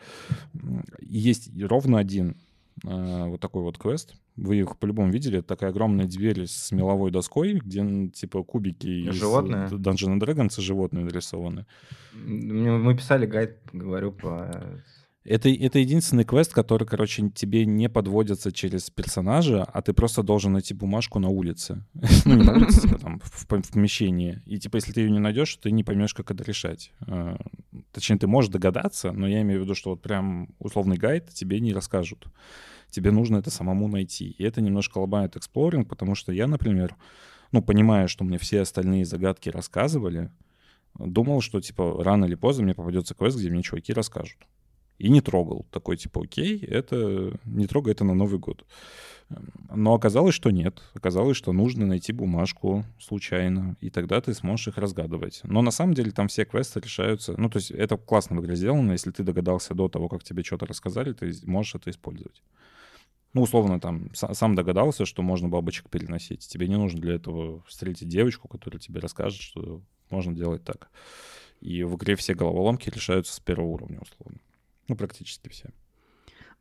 Есть ровно один э, вот такой вот квест. Вы их по-любому видели. Это такая огромная дверь с меловой доской, где типа кубики животные. из Dungeons Dragons животные нарисованы. Мы писали гайд, говорю, по это, это единственный квест, который, короче, тебе не подводится через персонажа, а ты просто должен найти бумажку на улице. ну, не на улице, типа там, в, помещении. И, типа, если ты ее не найдешь, ты не поймешь, как это решать. А, точнее, ты можешь догадаться, но я имею в виду, что вот прям условный гайд тебе не расскажут. Тебе нужно это самому найти. И это немножко ломает эксплоринг, потому что я, например, ну, понимая, что мне все остальные загадки рассказывали, думал, что, типа, рано или поздно мне попадется квест, где мне чуваки расскажут и не трогал. Такой типа, окей, это не трогай это на Новый год. Но оказалось, что нет. Оказалось, что нужно найти бумажку случайно, и тогда ты сможешь их разгадывать. Но на самом деле там все квесты решаются. Ну, то есть это классно в игре сделано. Если ты догадался до того, как тебе что-то рассказали, ты можешь это использовать. Ну, условно, там, сам догадался, что можно бабочек переносить. Тебе не нужно для этого встретить девочку, которая тебе расскажет, что можно делать так. И в игре все головоломки решаются с первого уровня, условно. Ну, практически все.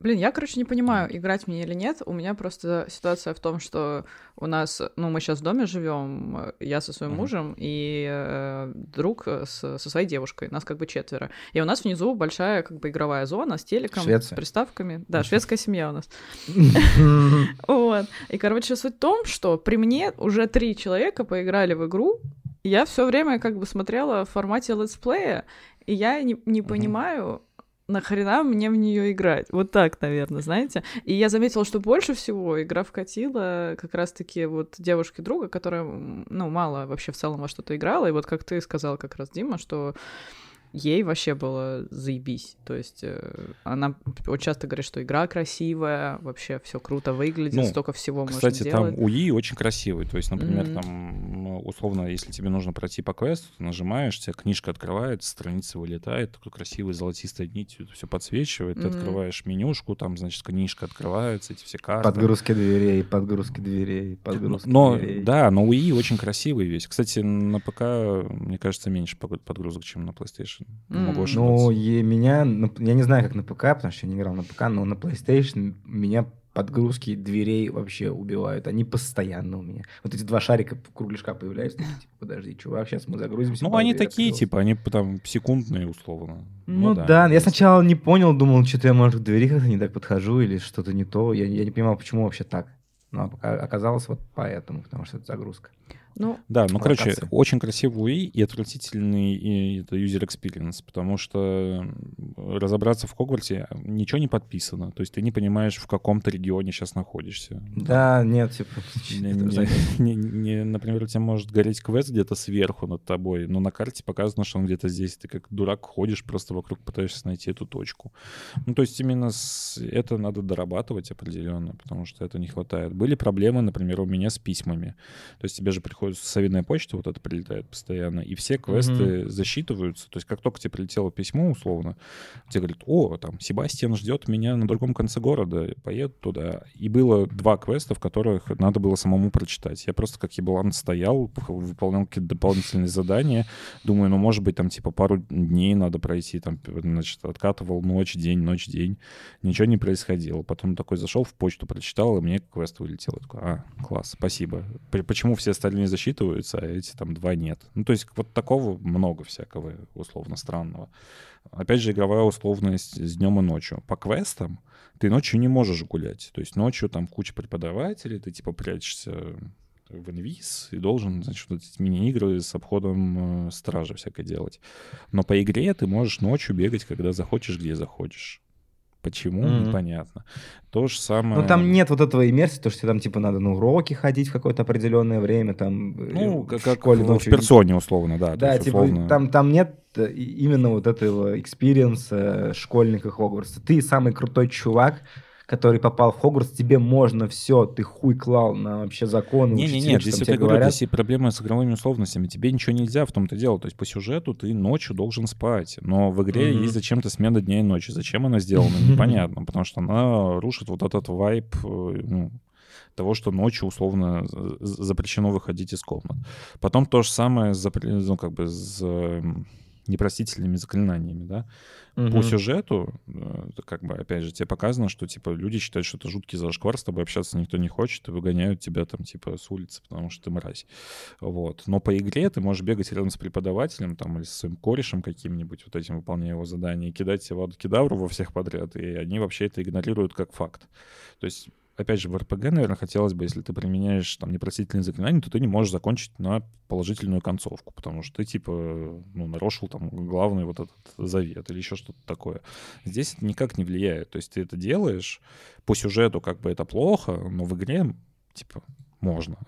Блин, я, короче, не понимаю, играть мне или нет. У меня просто ситуация в том, что у нас, ну, мы сейчас в доме живем, я со своим uh-huh. мужем и э, друг с, со своей девушкой. Нас как бы четверо. И у нас внизу большая как бы игровая зона с телеком, Швеция. с приставками. Да, шведская семья у нас. Вот. И, короче, суть в том, что при мне уже три человека поиграли в игру, я все время как бы смотрела в формате летсплея, и я не, не понимаю, нахрена мне в нее играть? Вот так, наверное, знаете. И я заметила, что больше всего игра вкатила как раз-таки вот девушки друга, которая, ну, мало вообще в целом во что-то играла. И вот как ты сказал как раз, Дима, что ей вообще было заебись. То есть э, она вот часто говорит, что игра красивая, вообще все круто выглядит, ну, столько всего кстати, можно делать. Кстати, там УИ очень красивый. То есть, например, mm-hmm. там, условно, если тебе нужно пройти по квесту, ты нажимаешь, тебя книжка открывается, страница вылетает, такой красивый золотистой нитью все подсвечивает, mm-hmm. ты открываешь менюшку, там, значит, книжка открывается, эти все карты. Подгрузки дверей, подгрузки дверей, подгрузки но, дверей. Да, но УИ очень красивый весь. Кстати, на ПК, мне кажется, меньше подгрузок, чем на PlayStation. Mm. Могу ошибаться. Ну, и меня, я не знаю, как на ПК, потому что я не играл на ПК, но на PlayStation меня подгрузки дверей вообще убивают. Они постоянно у меня. Вот эти два шарика кругляшка появляются, такие, типа, подожди, чувак, сейчас мы загрузимся. Ну, они такие, открылся. типа, они там секундные, условно. Ну, ну да, да я сначала не понял, думал, что-то я, может, к двери как-то не так подхожу или что-то не то. Я, я не понимал, почему вообще так. Но оказалось вот поэтому, потому что это загрузка. Ну, Да, ну, короче, локации. очень красивый UI и отвратительный и это user experience, потому что разобраться в Хогвартсе ничего не подписано. То есть ты не понимаешь, в каком ты регионе сейчас находишься. Да, нет, типа... Не- не- не- не- например, у тебя может гореть квест где-то сверху над тобой, но на карте показано, что он где-то здесь. Ты как дурак ходишь просто вокруг, пытаешься найти эту точку. Ну, то есть именно с- это надо дорабатывать определенно, потому что это не хватает. Были проблемы, например, у меня с письмами. То есть тебе же приходит совиная почта, вот это прилетает постоянно, и все квесты засчитываются. То есть как только тебе прилетело письмо, условно, тебе говорят, о, там, Себастьян ждет меня на другом конце города, поеду туда. И было два квеста, в которых надо было самому прочитать. Я просто как еблан стоял, выполнял какие-то дополнительные задания. Думаю, ну, может быть, там, типа, пару дней надо пройти, там, значит, откатывал ночь, день, ночь, день. Ничего не происходило. Потом такой зашел в почту, прочитал, и мне квест вылетел. Я такой, а, класс, спасибо. Почему все остальные засчитываются, а эти там два нет? Ну, то есть вот такого много всякого условно странного. Опять же, игровая условность с днем и ночью. По квестам ты ночью не можешь гулять. То есть ночью там куча преподавателей, ты типа прячешься в инвиз и должен, значит, вот эти мини-игры с обходом э, стражи всякое делать. Но по игре ты можешь ночью бегать, когда захочешь, где захочешь. Почему, Мгм. непонятно. То же самое... Ну, там нет вот этого иммерсии, то, что там, типа, надо на уроки ходить в какое-то определенное время, там, Ну, э, как, в как школе в, ночью. персоне, условно, да. Да, есть, типа, условно- там, там нет э, именно вот этого экспириенса школьника Хогвартса. Ты самый крутой чувак, который попал в Хогвартс, тебе можно все, ты хуй клал на вообще законы, Не-не-не, учителей, что здесь я говорю, говорят. здесь и проблемы с игровыми условностями. Тебе ничего нельзя в том-то дело. То есть по сюжету ты ночью должен спать. Но в игре Мгм. есть зачем-то смена дня и ночи. Зачем она сделана, непонятно. Потому что она рушит вот этот vibe э, ну, того, что ночью условно запрещено выходить из комнат. Потом то же самое с, ну, как бы с эм, непростительными заклинаниями, да. По Мгм. сюжету, э, как бы, опять же, тебе показано, что, типа, люди считают, что это жуткий зашквар, с тобой общаться никто не хочет, и выгоняют тебя там, типа, с улицы, потому что ты мразь. Вот. Но по игре ты можешь бегать рядом с преподавателем, там, или с своим корешем каким-нибудь, вот этим, выполняя его задание, и кидать в аду кедавру во всех подряд, и они вообще это игнорируют как факт. То есть опять же, в РПГ, наверное, хотелось бы, если ты применяешь там непростительные заклинания, то ты не можешь закончить на положительную концовку, потому что ты, типа, ну, нарушил там главный вот этот завет или еще что-то такое. Здесь это никак не влияет. То есть ты это делаешь, по сюжету как бы это плохо, но в игре, типа, можно.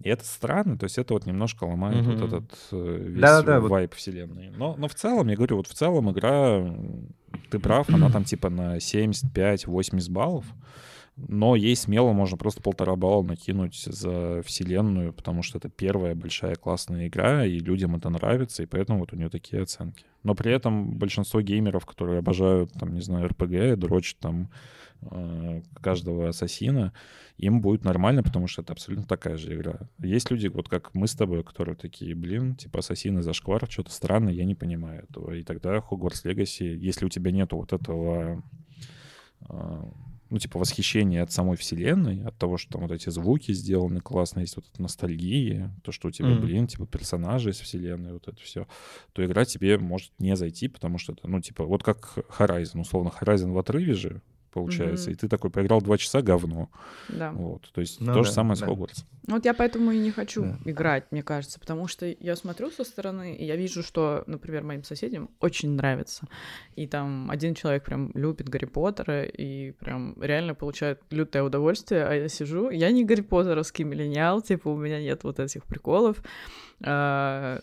И это странно, то есть это вот немножко ломает Мгм. вот этот э, весь Да-да-да, вот- вайп вселенной. Но, но в целом, я говорю, вот в целом игра, ты прав, она там типа на 75-80 баллов, но ей смело можно просто полтора балла накинуть за вселенную, потому что это первая большая классная игра, и людям это нравится, и поэтому вот у нее такие оценки. Но при этом большинство геймеров, которые обожают, там, не знаю, РПГ, дрочат там э, каждого ассасина, им будет нормально, потому что это абсолютно такая же игра. Есть люди, вот как мы с тобой, которые такие, блин, типа ассасины зашквар, что-то странное, я не понимаю этого. И тогда Hogwarts Legacy, если у тебя нету вот этого э, ну, типа, восхищение от самой вселенной, от того, что там вот эти звуки сделаны классно, есть вот эта ностальгия, то, что у тебя, Мгм. блин, типа, персонажи из вселенной, вот это все, то игра тебе может не зайти, потому что это, ну, типа, вот как Horizon, условно, Horizon в отрыве же, получается, Мгм. и ты такой поиграл два часа, говно. Да. Вот, то есть Ну то да, же самое с да. Хогвартсом. Ну Вот я поэтому и не хочу Да. играть, мне кажется, потому что я смотрю со стороны, и я вижу, что, например, моим соседям очень нравится. И там один человек прям любит Гарри Поттера и прям реально получает лютое удовольствие, а я сижу, я не Гарри Поттеровский миллениал, типа у меня нет вот этих приколов. А,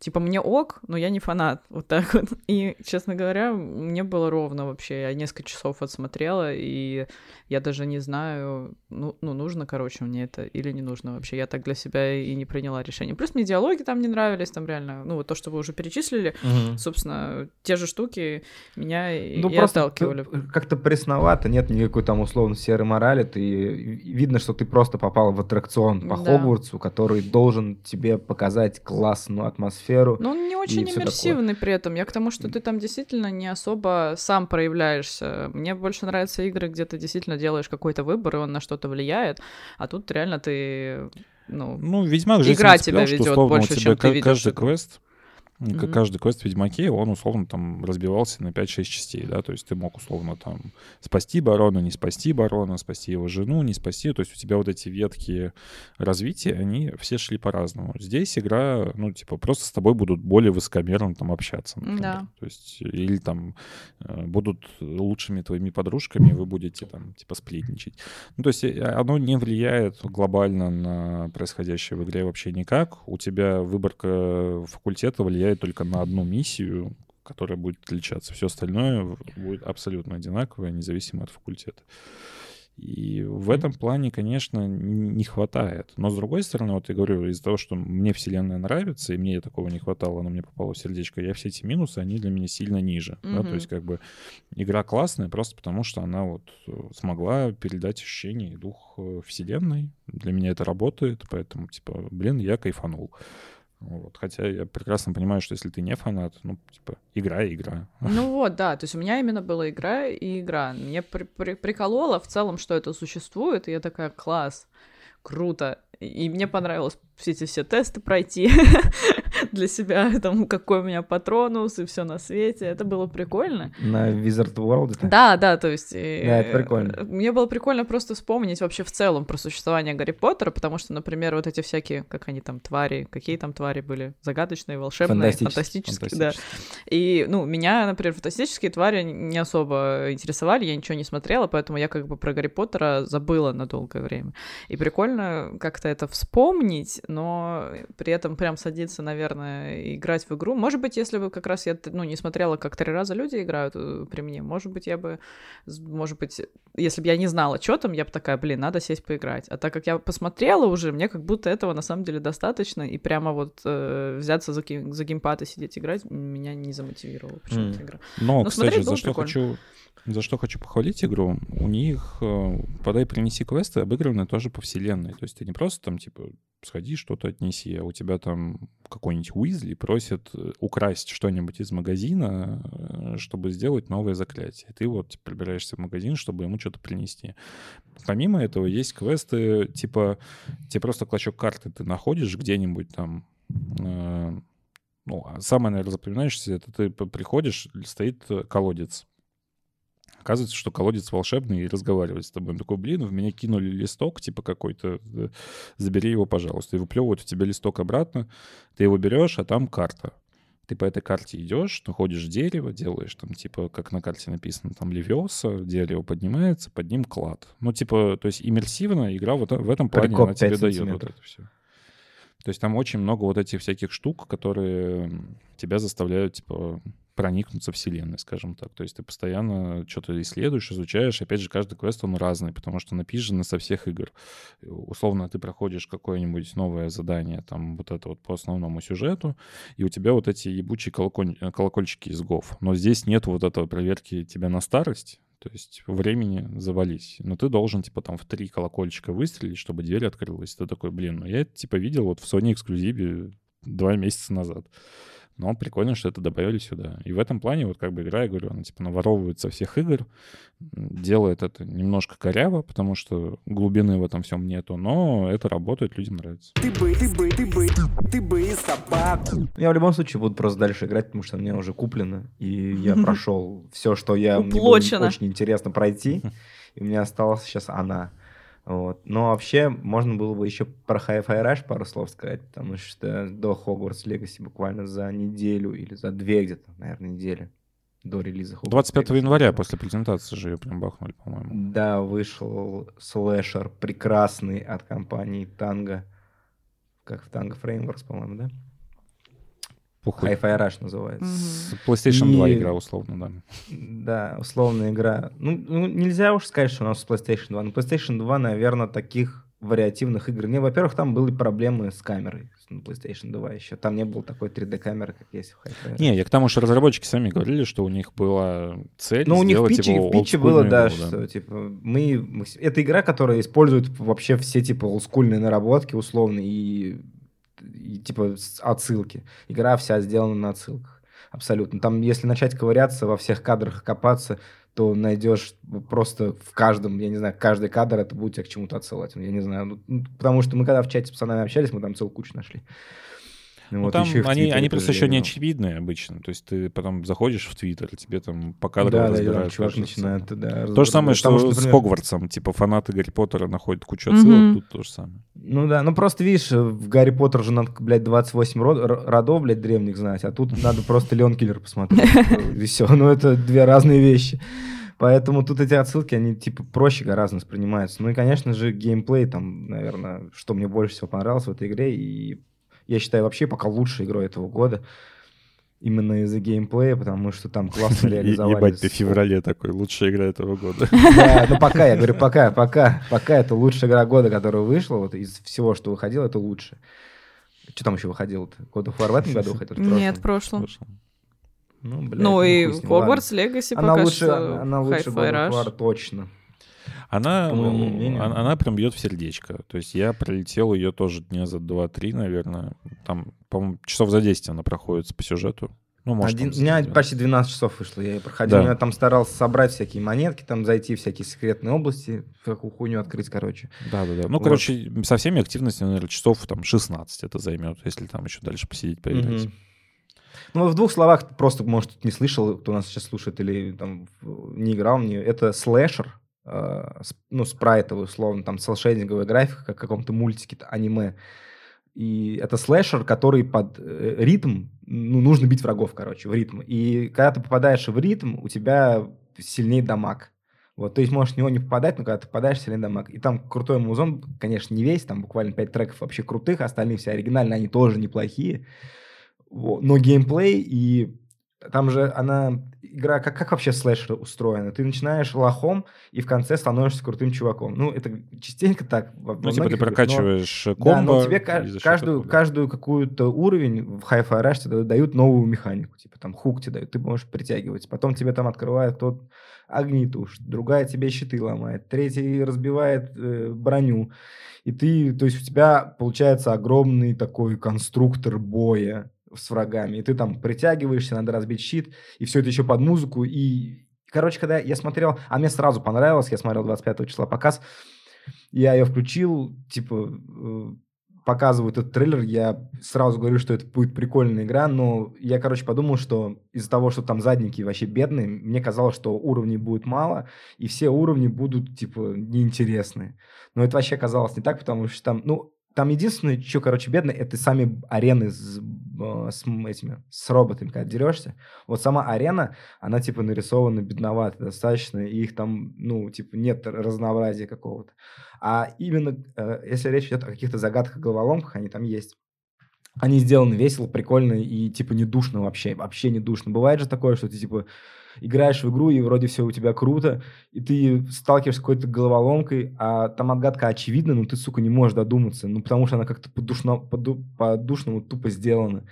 Типа мне ок, но я не фанат, вот так вот. И, честно говоря, мне было ровно вообще. Я несколько часов отсмотрела, и я даже не знаю, ну, ну, нужно, короче, мне это или не нужно вообще. Я так для себя и не приняла решение. Плюс мне диалоги там не нравились, там реально, ну, вот то, что вы уже перечислили, собственно, те же штуки меня Ну, и просто отталкивали. как-то пресновато, нет никакой там условно серой морали. Ты видно, что ты просто попал в аттракцион по Да. Хогвартсу, который должен тебе показать классную атмосферу. Но он не очень иммерсивный при этом. Я к тому, что ты там действительно не особо сам проявляешься. Мне больше нравятся игры, где ты действительно делаешь какой-то выбор, и он на что-то влияет. А тут реально ты, ну, Ну, Ведьмак же Игра тебя условно, больше, тебя чем ты ведёшь каждый квест Как Мгм. каждый квест в Ведьмаке, он условно там разбивался на 5-6 частей, да, то есть ты мог условно там спасти барона, не спасти барона, спасти его жену, не спасти, то есть у тебя вот эти ветки развития, они все шли по-разному. Здесь игра, ну, типа, просто с тобой будут более высокомерно там общаться, например. Да. То есть, или там э, будут лучшими твоими подружками, вы будете там, типа, сплетничать. Ну, то есть э, оно не влияет глобально на происходящее в игре вообще никак. У тебя выборка факультета влияет только на одну миссию, которая будет отличаться. Все остальное будет абсолютно одинаковое, независимо от факультета. И в этом плане, конечно, не хватает. Но с другой стороны, вот я говорю, из-за того, что мне вселенная нравится, и мне такого не хватало, но мне попало в сердечко, я все эти минусы, они для меня сильно ниже. Да? То есть как бы игра классная просто потому, что она вот э, смогла передать ощущение и дух э, вселенной. Для меня это работает, поэтому, типа, блин, я кайфанул. Вот. Хотя я прекрасно понимаю, что если ты не фанат, ну, типа, игра и игра. Ну вот, да, то есть у меня именно была игра и игра. Мне при- при- прикололо в целом, что это существует, и я такая, класс, круто. И мне понравилось все эти все тесты пройти для себя, там, какой у меня патронус и все на свете. Это было прикольно. На Wizard World. это? Да, да, то есть... э, Да, это прикольно. Мне было прикольно просто вспомнить вообще в целом про существование Гарри Поттера, потому что, например, вот эти всякие, как они там, твари, какие там твари были? Загадочные, волшебные, Фантастические. фантастические, да. И, ну, меня, например, фантастические твари не особо интересовали, я ничего не смотрела, поэтому я как бы про Гарри Поттера забыла на долгое время. И прикольно как-то это вспомнить, но при этом прям садиться, наверное, и играть в игру. Может быть, если бы как раз я, ну, не смотрела, как три раза люди играют э, при мне, может быть, я бы, может быть, если бы я не знала, что там, я бы такая, блин, надо сесть поиграть. А так как я посмотрела уже, мне как будто этого на самом деле достаточно, и прямо вот э, взяться за, гейм- за геймпад и сидеть играть меня не замотивировала почему-то М. игра. Но, Ну, кстати, за что прикольно. хочу за что хочу похвалить игру, у них э, подай принеси квесты обыграны тоже по вселенной. То есть ты не просто там типа сходи что-то отнеси, а у тебя там какой-нибудь Уизли просит э, украсть что-нибудь из магазина, э, чтобы сделать новое заклятие. Ты вот типа, прибираешься в магазин, чтобы ему что-то принести. Помимо этого есть квесты типа тебе просто клочок карты ты находишь где-нибудь там э, ну, а самое, наверное, запоминающееся, это ты приходишь, стоит э, колодец. Оказывается, что колодец волшебный и разговаривает с тобой. Он такой, блин, в меня кинули листок, типа какой-то, э, забери его, пожалуйста. И выплевывают в тебя листок обратно, ты его берешь, а там карта. Ты по этой карте идешь, находишь дерево, делаешь там, типа, как на карте написано, там левиоса, дерево поднимается, под ним клад. Ну, типа, то есть иммерсивно игра вот в этом плане Прикоп она тебе 5 дает вот это все. То есть там очень много вот этих всяких штук, которые тебя заставляют, типа, проникнуться вселенной, скажем так. То есть ты постоянно что-то исследуешь, изучаешь. Опять же, каждый квест, он разный, потому что напижено со всех игр. Условно, ты проходишь какое-нибудь новое задание, там, вот это вот по основному сюжету, и у тебя вот эти ебучие колоколь- колокольчики из ГОВ. Но здесь нет вот этого проверки тебя на старость, то есть времени завались. Но ты должен, типа, там в три колокольчика выстрелить, чтобы дверь открылась. Ты такой, блин, ну я это, типа, видел вот в Sony эксклюзиве два месяца назад. Но прикольно, что это добавили сюда. И в этом плане, вот как бы игра, я говорю, она типа наворовывает со всех игр, делает это немножко коряво, потому что глубины в этом всем нету, но это работает, людям нравится. Ты бы, ты бы, ты бы, ты бы и собаку. Я в любом случае буду просто дальше играть, потому что мне уже куплено, и я прошел все, что я мне было очень интересно пройти, и у меня осталась сейчас она. Вот. Но вообще можно было бы еще про Hi-Fi Rush пару слов сказать, потому что до Hogwarts Legacy буквально за неделю или за две где-то, наверное, недели до релиза Hogwarts 25 Legacy. января после презентации же ее прям бахнули, по-моему. Да, вышел слэшер прекрасный от компании Tango. Как в Tango Frameworks, по-моему, да? Похуй. Hi-Fi Rush называется. С PlayStation 2 И- игра, условно, да. Да, условная игра. Ну, ну, нельзя уж сказать, что у нас PlayStation 2. На PlayStation 2, наверное, таких вариативных игр. Не, во-первых, там были проблемы с камерой на PlayStation 2 еще. Там не было такой 3D-камеры, как есть в Hi-Fi Rush. Не, я к тому, что разработчики сами говорили, что у них была цель Ну, у них в питче, его в питче было, олдскульную да, игру, что, типа, мы... мы Это игра, которая использует вообще все, типа, олдскульные наработки, условно, и, и, типа, отсылки. Игра вся сделана на отсылках. Абсолютно. Там, если начать ковыряться во всех кадрах, копаться, то найдешь просто в каждом, я не знаю, каждый кадр это будет тебя к чему-то отсылать. Я не знаю. ну, потому что мы когда в чате с пацанами общались, мы там целую кучу нашли. Ну, Вот там они, они просто еще не очевидные обычно. То есть ты потом заходишь в Твиттер, тебе там покадрово Да, да, разбирают чувак каждую начинает, да, То же самое, что Потому что, с Хогвартсом. Типа фанаты Гарри Поттера находят кучу отсылок, тут то же самое. Ну да, ну просто видишь, в Гарри Поттер же надо, блядь, 28 род- родов, блядь, древних знать, а тут надо просто Леон Киллер посмотреть. И все. Ну это две разные вещи. Поэтому тут эти отсылки, они типа проще гораздо воспринимаются. Ну и, конечно же, геймплей там, наверное, что мне больше всего понравилось в этой игре. И я считаю вообще пока лучшей игрой этого года. Именно из-за геймплея, потому что там классно реализовали. Ебать, ты в феврале такой, лучшая игра этого года. Да, ну пока, я говорю, пока, пока, пока это лучшая игра года, которая вышла, вот из всего, что выходило, это лучше. Что там еще выходило-то? God of War в этом году выходил? Нет, в прошлом? прошлом. Ну, блядь, Ну и. Хогвартс Легаси Она пока лучше, что она лучше God of War, точно. Она, она, она прям бьет в сердечко. То есть я пролетел ее тоже дня за 2-3, наверное. Там, по-моему, часов за 10 она проходит по сюжету. Ну, может, Один- там у меня 12. почти 12 часов вышло, я ее проходил. Да. Я там старался собрать всякие монетки, там зайти в всякие секретные области, какую хуйню открыть, короче. Да-да-да. Ну, Вот. короче, со всеми активностями, наверное, часов там 16 это займет, если там еще дальше посидеть, поиграть. Мгм. Ну, в двух словах, просто, может, не слышал, кто нас сейчас слушает или там не играл в нее. Это слэшер, ну, спрайтовый, условно, там, селшейдинговая графика, как в каком-то мультике, аниме. И это слэшер, который под э, ритм, ну, нужно бить врагов, короче, в ритм. И когда ты попадаешь в ритм, у тебя сильнее дамаг. Вот, то есть можешь в него не попадать, но когда ты попадаешь, сильнее дамаг. И там крутой музон, конечно, не весь, там буквально 5 треков вообще крутых, остальные все оригинальные, они тоже неплохие. Во- Но геймплей и там же она игра как как вообще слэшер устроена? Ты начинаешь лохом и в конце становишься крутым чуваком. Ну это частенько так. Ну, типа ты играх, но- прокачиваешь да, комбо. но тебе каждую, каждую какую-то уровень в Hi-Fi Rush тебе дают новую механику. Типа там хук тебе дают, ты можешь притягивать. Потом тебе там открывает тот огнитуш, другая тебе щиты ломает, третий разбивает э, броню. И ты, то есть у тебя получается огромный такой конструктор боя с врагами. И ты там притягиваешься, надо разбить щит, и все это еще под музыку. И, короче, когда я смотрел, а мне сразу понравилось, я смотрел 25 числа показ, я ее включил, типа, э, показывают этот трейлер, я сразу говорю, что это будет прикольная игра, но я, короче, подумал, что из-за того, что там задники вообще бедные, мне казалось, что уровней будет мало, и все уровни будут, типа, неинтересные. Но это вообще оказалось не так, потому что там, ну, там единственное, что, короче, бедно, это сами арены с, с м- этими, с роботами, когда дерешься. Вот сама арена, она, типа, нарисована бедновато достаточно, и их там, ну, типа, нет разнообразия какого-то. А именно, э, если речь идет о каких-то загадках, головоломках, они там есть. Они сделаны весело, прикольно и, типа, не душно вообще. Вообще не душно. Бывает же такое, что ты, типа, играешь в игру, и вроде все у тебя круто, и ты сталкиваешься с какой-то головоломкой, а там отгадка очевидна, но ты, сука, не можешь додуматься, ну, потому что она как-то по-душно- по-ду- по-душному тупо сделана.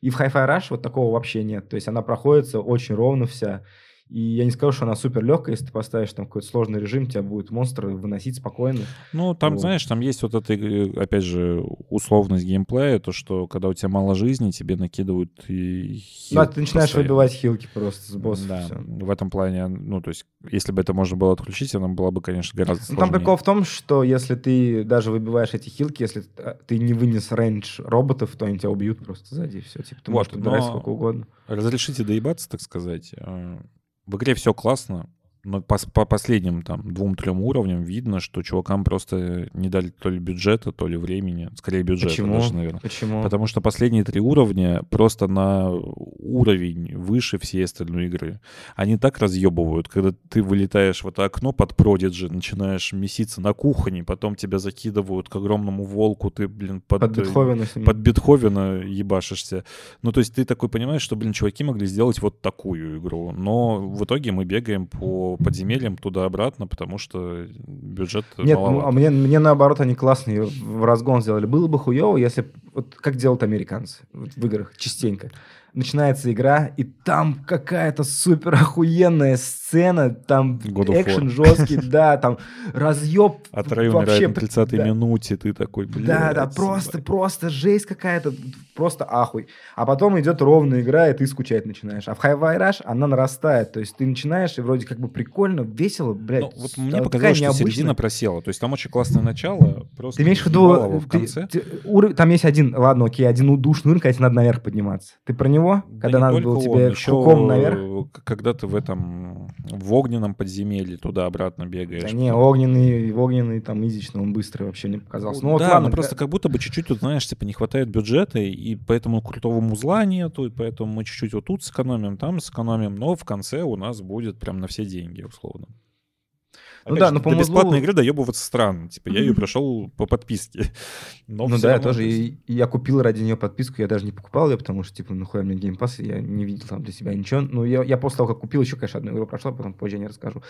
И в Hi-Fi Rush вот такого вообще нет. То есть она проходится очень ровно вся. И я не скажу, что она супер легкая, если ты поставишь там какой-то сложный режим, тебя будет монстр выносить спокойно. Ну, там, Вот. знаешь, там есть вот эта, э, опять же, условность геймплея, то, что когда у тебя мало жизни, тебе накидывают и Ну, а хил ты начинаешь постоянно. выбивать хилки просто с боссов. Да, в этом плане, ну, то есть, если бы это можно было отключить, она была бы, конечно, гораздо Ну, сложнее. там прикол в том, что если ты даже выбиваешь эти хилки, если т- ты не вынес рейндж роботов, то они тебя убьют просто сзади. Все, типа, ты Вот, можешь подбирать сколько угодно. Разрешите доебаться, так сказать. В игре все классно, но по, по последним там двум-трем уровням видно, что чувакам просто не дали то ли бюджета, то ли времени. Скорее бюджета Почему? даже, наверное. Почему? Потому что последние три уровня просто на уровень выше всей остальной игры. Они так разъебывают, когда ты вылетаешь в это окно под Продиджи, начинаешь меситься на кухне, потом тебя закидывают к огромному волку, ты, блин, под, Под э, Бетховена под Бетховена ебашишься. Ну, то есть ты такой понимаешь, что, блин, чуваки могли сделать вот такую игру. Но в итоге мы бегаем по подземельям туда-обратно, потому что бюджет Нет, ну, а мне, мне наоборот, они классные в разгон сделали. Было бы хуево, если... Вот как делают американцы в играх частенько. Начинается игра, и там какая-то супер охуенная сцена, там экшен жесткий, да, там разъеб От Рэй умирает на п- 30 да. минуте, ты такой, блин. Да, да, просто, просто жесть какая-то, просто ахуй. А потом идет ровная игра, и ты скучать начинаешь. А в Hi-Fi Rush она нарастает, то есть ты начинаешь, и вроде как бы прикольно, весело, блядь. Ну, вот мне показалось, что середина просела. То есть там очень классное начало, просто Ты имеешь в виду, в ты- конце. ты- уров- там есть один один, ладно, окей, один удушный уровень, когда тебе надо наверх подниматься. Ты про него? Да когда надо было он, тебе еще, хуком наверх? Когда ты в этом, в огненном подземелье туда-обратно бегаешь. Да не, огненный, огненный там изично, он быстрый вообще не показался. Ну, вот да, ладно, но просто как будто бы чуть-чуть, вот, знаешь, типа не хватает бюджета, и поэтому крутого музла нету, и поэтому мы чуть-чуть вот тут сэкономим, там сэкономим, но в конце у нас будет прям на все деньги, условно. Ну Опять да, же, но по бесплатной игры доебываться странно. Типа, я ее прошел по подписке. Но Ну да, я тоже. И, я купил ради нее подписку, я даже не покупал ее, потому что, типа, нахуя мне Game Pass, я не видел там для себя ничего. Ну, я, я после того, как купил, еще, конечно, одну игру прошла, потом позже не расскажу.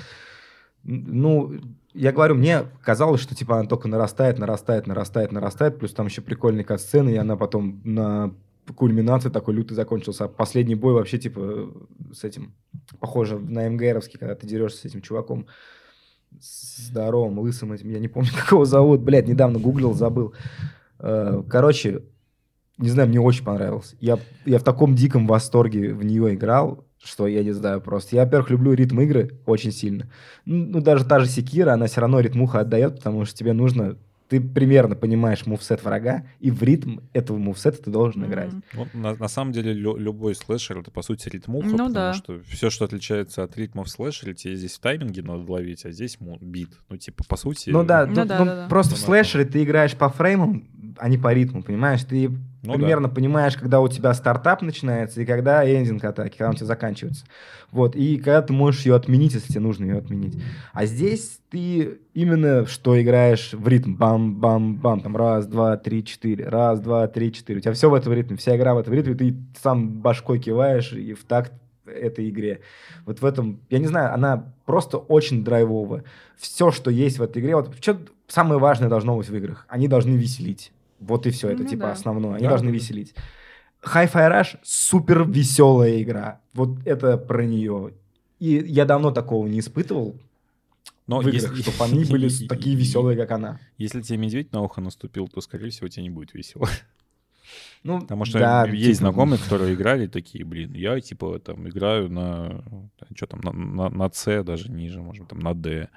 Ну, я говорю, мне казалось, что, типа, она только нарастает, нарастает, нарастает, нарастает, плюс там еще прикольные кат-сцены, и она потом на кульминации такой лютый закончился. А последний бой вообще, типа, с этим, похоже на МГРовский, когда ты дерешься с этим чуваком, здоровым, лысым этим, я не помню, как его зовут, блядь, недавно гуглил, забыл. Э, Короче, не знаю, мне очень понравилось. Я, я в таком диком восторге в нее играл, что я не знаю просто. Я, во-первых, люблю ритм игры очень сильно. Ну, ну, даже та же Секира, она все равно ритмуха отдает, потому что тебе нужно... Ты примерно понимаешь мувсет врага, и в ритм этого мувсета ты должен играть. Мгм. Ну, на, на самом деле лю- любой слэшер это по сути ритмуха, Ну потому да. что все, что отличается от ритмов слэшера, тебе здесь в тайминге надо ловить, а здесь му- бит. Ну, типа, по сути... Ну да, Ну ну, да, ну, да, да. просто в Ну, слэшере ты играешь по фреймам, а не по ритму, понимаешь? Ты Ну примерно понимаешь, когда у тебя стартап начинается и когда эндинг атаки, когда он у тебя заканчивается. Вот, и когда ты можешь ее отменить, если тебе нужно ее отменить. А здесь ты именно что играешь в ритм. Бам-бам-бам, там раз, два, три, четыре, раз, два, три, четыре. У тебя все в этом ритме, вся игра в этом ритме, ты сам башкой киваешь и в такт этой игре. Вот в этом, я не знаю, она просто очень драйвовая. Все, что есть в этой игре, вот что самое важное должно быть в играх. Они должны веселить. Вот и все, это Ну типа да. основное. Они Да, должны да, веселить. Hi-Fi Rush супер веселая игра. Вот это про нее. И я давно такого не испытывал Но в играх, если- чтобы они были такие веселые, как она. Если тебе медведь на ухо наступил, то, скорее всего, тебе не будет весело. Ну, Потому что да, есть типа, знакомые, которые играли такие, блин, я типа там играю на, что там, на, на, на C даже ниже, может, там на D.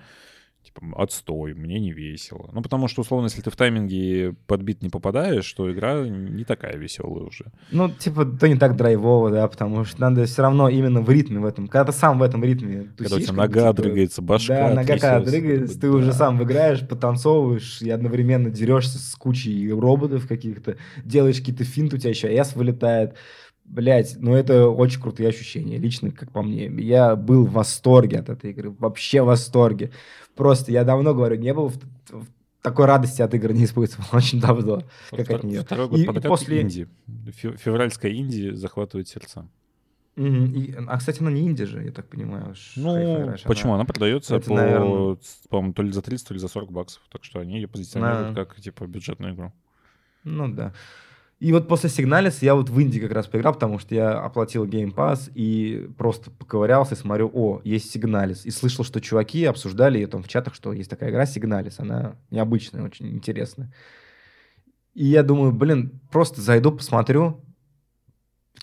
Типа, отстой, мне не весело. Ну, потому что, условно, если ты в тайминге под бит не попадаешь, то игра не такая веселая уже. Ну, типа, то не так драйвово, да, потому что надо все равно именно в ритме в этом. Когда ты сам в этом ритме Когда у тусишь, тебя нога типа, дрыгается, башка Да, нога когда дрыгается, как ты бы, уже да. сам играешь, потанцовываешь и одновременно дерешься с кучей роботов каких-то, делаешь какие-то финты, у тебя еще S вылетает. Блять, ну это очень крутые ощущения, лично, как по мне. Я был в восторге от этой игры, вообще в восторге. Просто я давно, говорю, не был в, в такой радости от игры не испытывал, очень давно. как Втор- от неё. Второй год И- и после- инди. Фе- Февральская инди захватывает сердца. И- а, кстати, она не инди же, я так понимаю. Ну, почему? она- Она продается это, по, наверно- ц- по-моему, то ли за 30, то ли за 40 баксов. Так что они ее позиционируют Да. как, типа, бюджетную игру. Ну да. И вот после Сигналис я вот в Инди как раз поиграл, потому что я оплатил Game Pass и просто поковырялся и смотрю, о, есть Сигналис. И слышал, что чуваки обсуждали там в чатах, что есть такая игра Сигналис, она необычная, очень интересная. И я думаю, блин, просто зайду, посмотрю,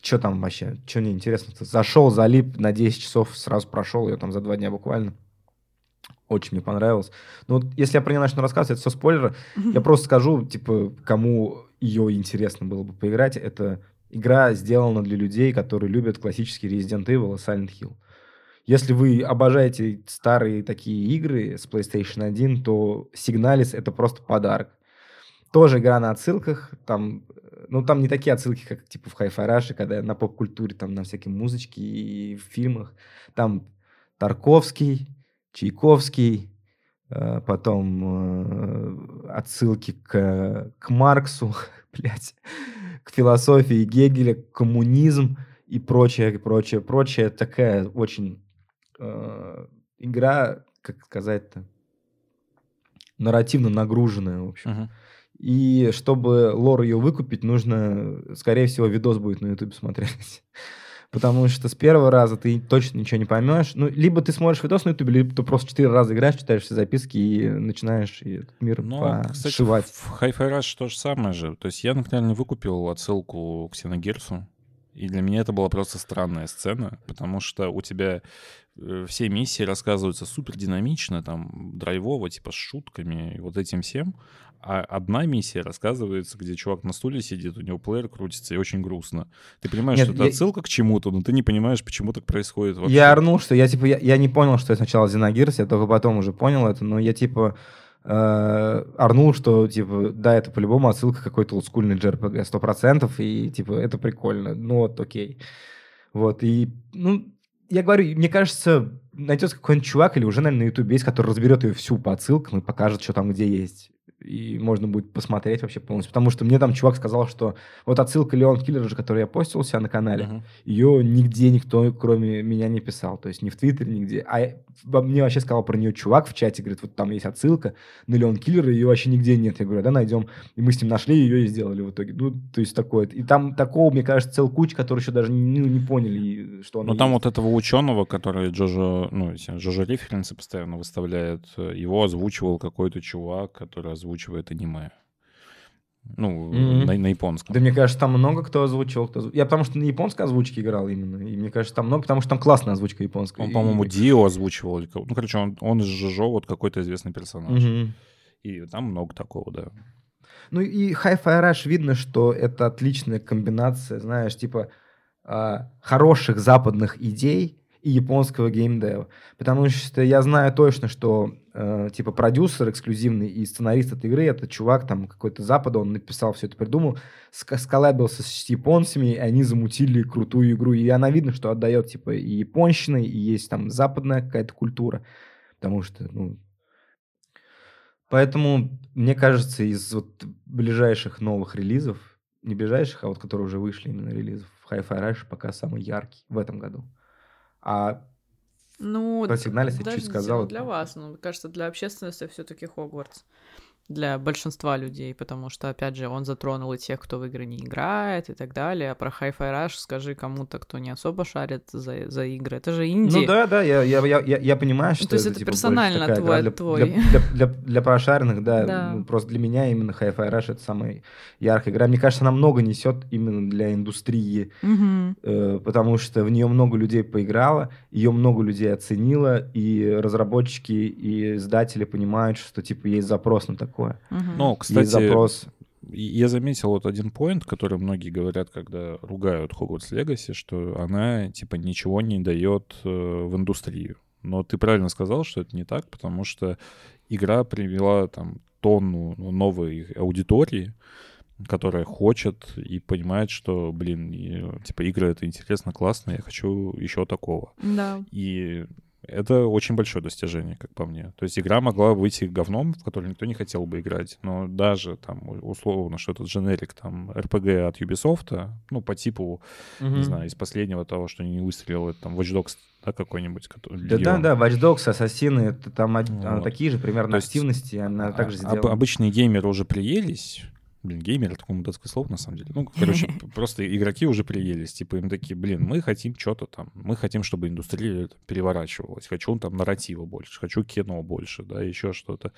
что там вообще, что мне интересно. Зашел, залип, на 10 часов сразу прошел, ее там за два дня буквально. Очень мне понравилось. Ну, вот если я про нее начну рассказывать, это все спойлеры. Я просто скажу, типа, кому ее интересно было бы поиграть. Это игра сделана для людей, которые любят классический Resident Evil и Silent Hill. Если вы обожаете старые такие игры с PlayStation 1, то Signalis это просто подарок. Тоже игра на отсылках, там, э, ну, там не такие отсылки, как типа в Hi-Fi Rush, когда на поп-культуре, там, на всякие музычки и в фильмах. Там Тарковский, Чайковский, потом э, отсылки к, к Марксу, блядь, к философии Гегеля, коммунизм и прочее, и прочее, прочее. Такая очень э, игра, как сказать-то, нарративно нагруженная, в общем. Мгм. И чтобы лор ее выкупить, нужно, скорее всего, видос будет на YouTube смотреть. Потому что с первого раза ты точно ничего не поймешь. Ну, либо ты смотришь видос на YouTube, либо ты просто четыре раза играешь, читаешь все записки и начинаешь и этот мир Ну, кстати, пошивать. в Hi-Fi Rush то же самое же. То есть я, например, не выкупил отсылку к Ксеногерцу. И для меня это была просто странная сцена, потому что у тебя э, все миссии рассказываются супер динамично, там, драйвово, типа с шутками и вот этим всем. А одна миссия рассказывается, где чувак на стуле сидит, у него плеер крутится, и очень грустно. Ты понимаешь, Нет, что это я- отсылка к чему-то, но ты не понимаешь, почему так происходит вообще. Я орнул, что я типа я, я не понял, что это сначала Xenogears, я только потом уже понял это, но я типа э, орнул, что типа да, это по-любому отсылка какой-то олдскульный JRPG, сто процентов, и типа это прикольно, ну вот окей. Вот, и, ну, я говорю, мне кажется, найдется какой-нибудь чувак или уже, наверное, на ютубе есть, который разберет ее всю по отсылкам и покажет, что там где есть. И можно будет посмотреть вообще полностью. Потому что мне там чувак сказал, что вот отсылка Леон Киллер же, которую я постил у себя на канале, Мгм. ее нигде никто, кроме меня, не писал. То есть ни в Твиттере, нигде. А мне вообще сказал про нее чувак в чате, говорит, вот там есть отсылка на Леон Киллера, ее вообще нигде нет. Я говорю, да, найдем. И мы с ним нашли ее и сделали в итоге. Ну, то есть такое. И там такого, мне кажется, цел куча, которые еще даже не, ну, не поняли, что она Ну, там есть. вот этого ученого, который Джожо, ну, Джожо референсы постоянно выставляет, э, его озвучивал какой-то чувак, который озвучивает аниме. Ну, Мгм. на, на японском. Да мне кажется, там много кто озвучивал. Кто... Я потому что на японской озвучке играл именно. И мне кажется, там много, потому что там классная озвучка японская. Он, И- по-моему, Дио озвучивал. Ну, короче, он, он из Жожо, вот какой-то известный персонаж. Мгм. И там много такого, да. Ну и Hi-Fi Rush видно, что это отличная комбинация, знаешь, типа а, хороших западных идей и японского геймдева. Потому что я знаю точно, что э, типа продюсер эксклюзивный и сценарист этой игры, это чувак там какой-то запада, он написал все это, придумал, ска- сколлабился с японцами, и они замутили крутую игру. И она видно, что отдает типа и японщиной, и есть там западная какая-то культура. Потому что, ну, Поэтому, мне кажется, из вот ближайших новых релизов, не ближайших, а вот которые уже вышли именно релизов, Hi-Fi Rush пока самый яркий в этом году. А Ну, Про сигнале я чуть подождите, сказал, это- для вас, ну, кажется, для общественности все-таки Хогвартс. Для большинства людей, потому что, опять же, он затронул и тех, кто в игры не играет и так далее. А про Hi-Fi Rush скажи кому-то, кто не особо шарит за, за игры. Это же инди. Ну да, да, я, я, я, я, понимаю, что то есть это типа, больше персонально такая твой- игра для, твой. Для, для, для, для прошаренных, да, Да. ну, просто для меня именно Hi-Fi Rush это самая яркая игра. Мне кажется, она много несет именно для индустрии, Мгм. э, потому что в нее много людей поиграло, ее много людей оценило, и разработчики и издатели понимают, что типа есть запрос на такое. Мгм. Ну, есть кстати, запрос. и- я заметил вот один поинт, который многие говорят, когда ругают Hogwarts Legacy, что она, типа, ничего не дает э, в индустрию. Но ты правильно сказал, что это не так, потому что игра привела там тонну новой аудитории, которая хочет и понимает, что, блин, и, типа, игры это интересно, классно, я хочу еще такого. Да. И это очень большое достижение, как по мне. То есть игра могла выйти говном, в который никто не хотел бы играть, но даже там условно, что этот дженерик там RPG от Ubisoft, ну, по типу, не знаю, из последнего того, что не выстрелил, это там Watch Dogs, да, какой-нибудь. который- Да, да, Легион. да, Watch Dogs, Ассасины, это там од- Вот. такие же примерно То есть, активности, она А- также об- обычные геймеры уже приелись. Блин, геймер это такое мудацкое слово, на самом деле. Ну, короче, просто игроки уже приелись. Типа им такие, блин, мы хотим что-то там. Мы хотим, чтобы индустрия переворачивалась. Хочу там нарратива больше, хочу кино больше, да, еще что-то.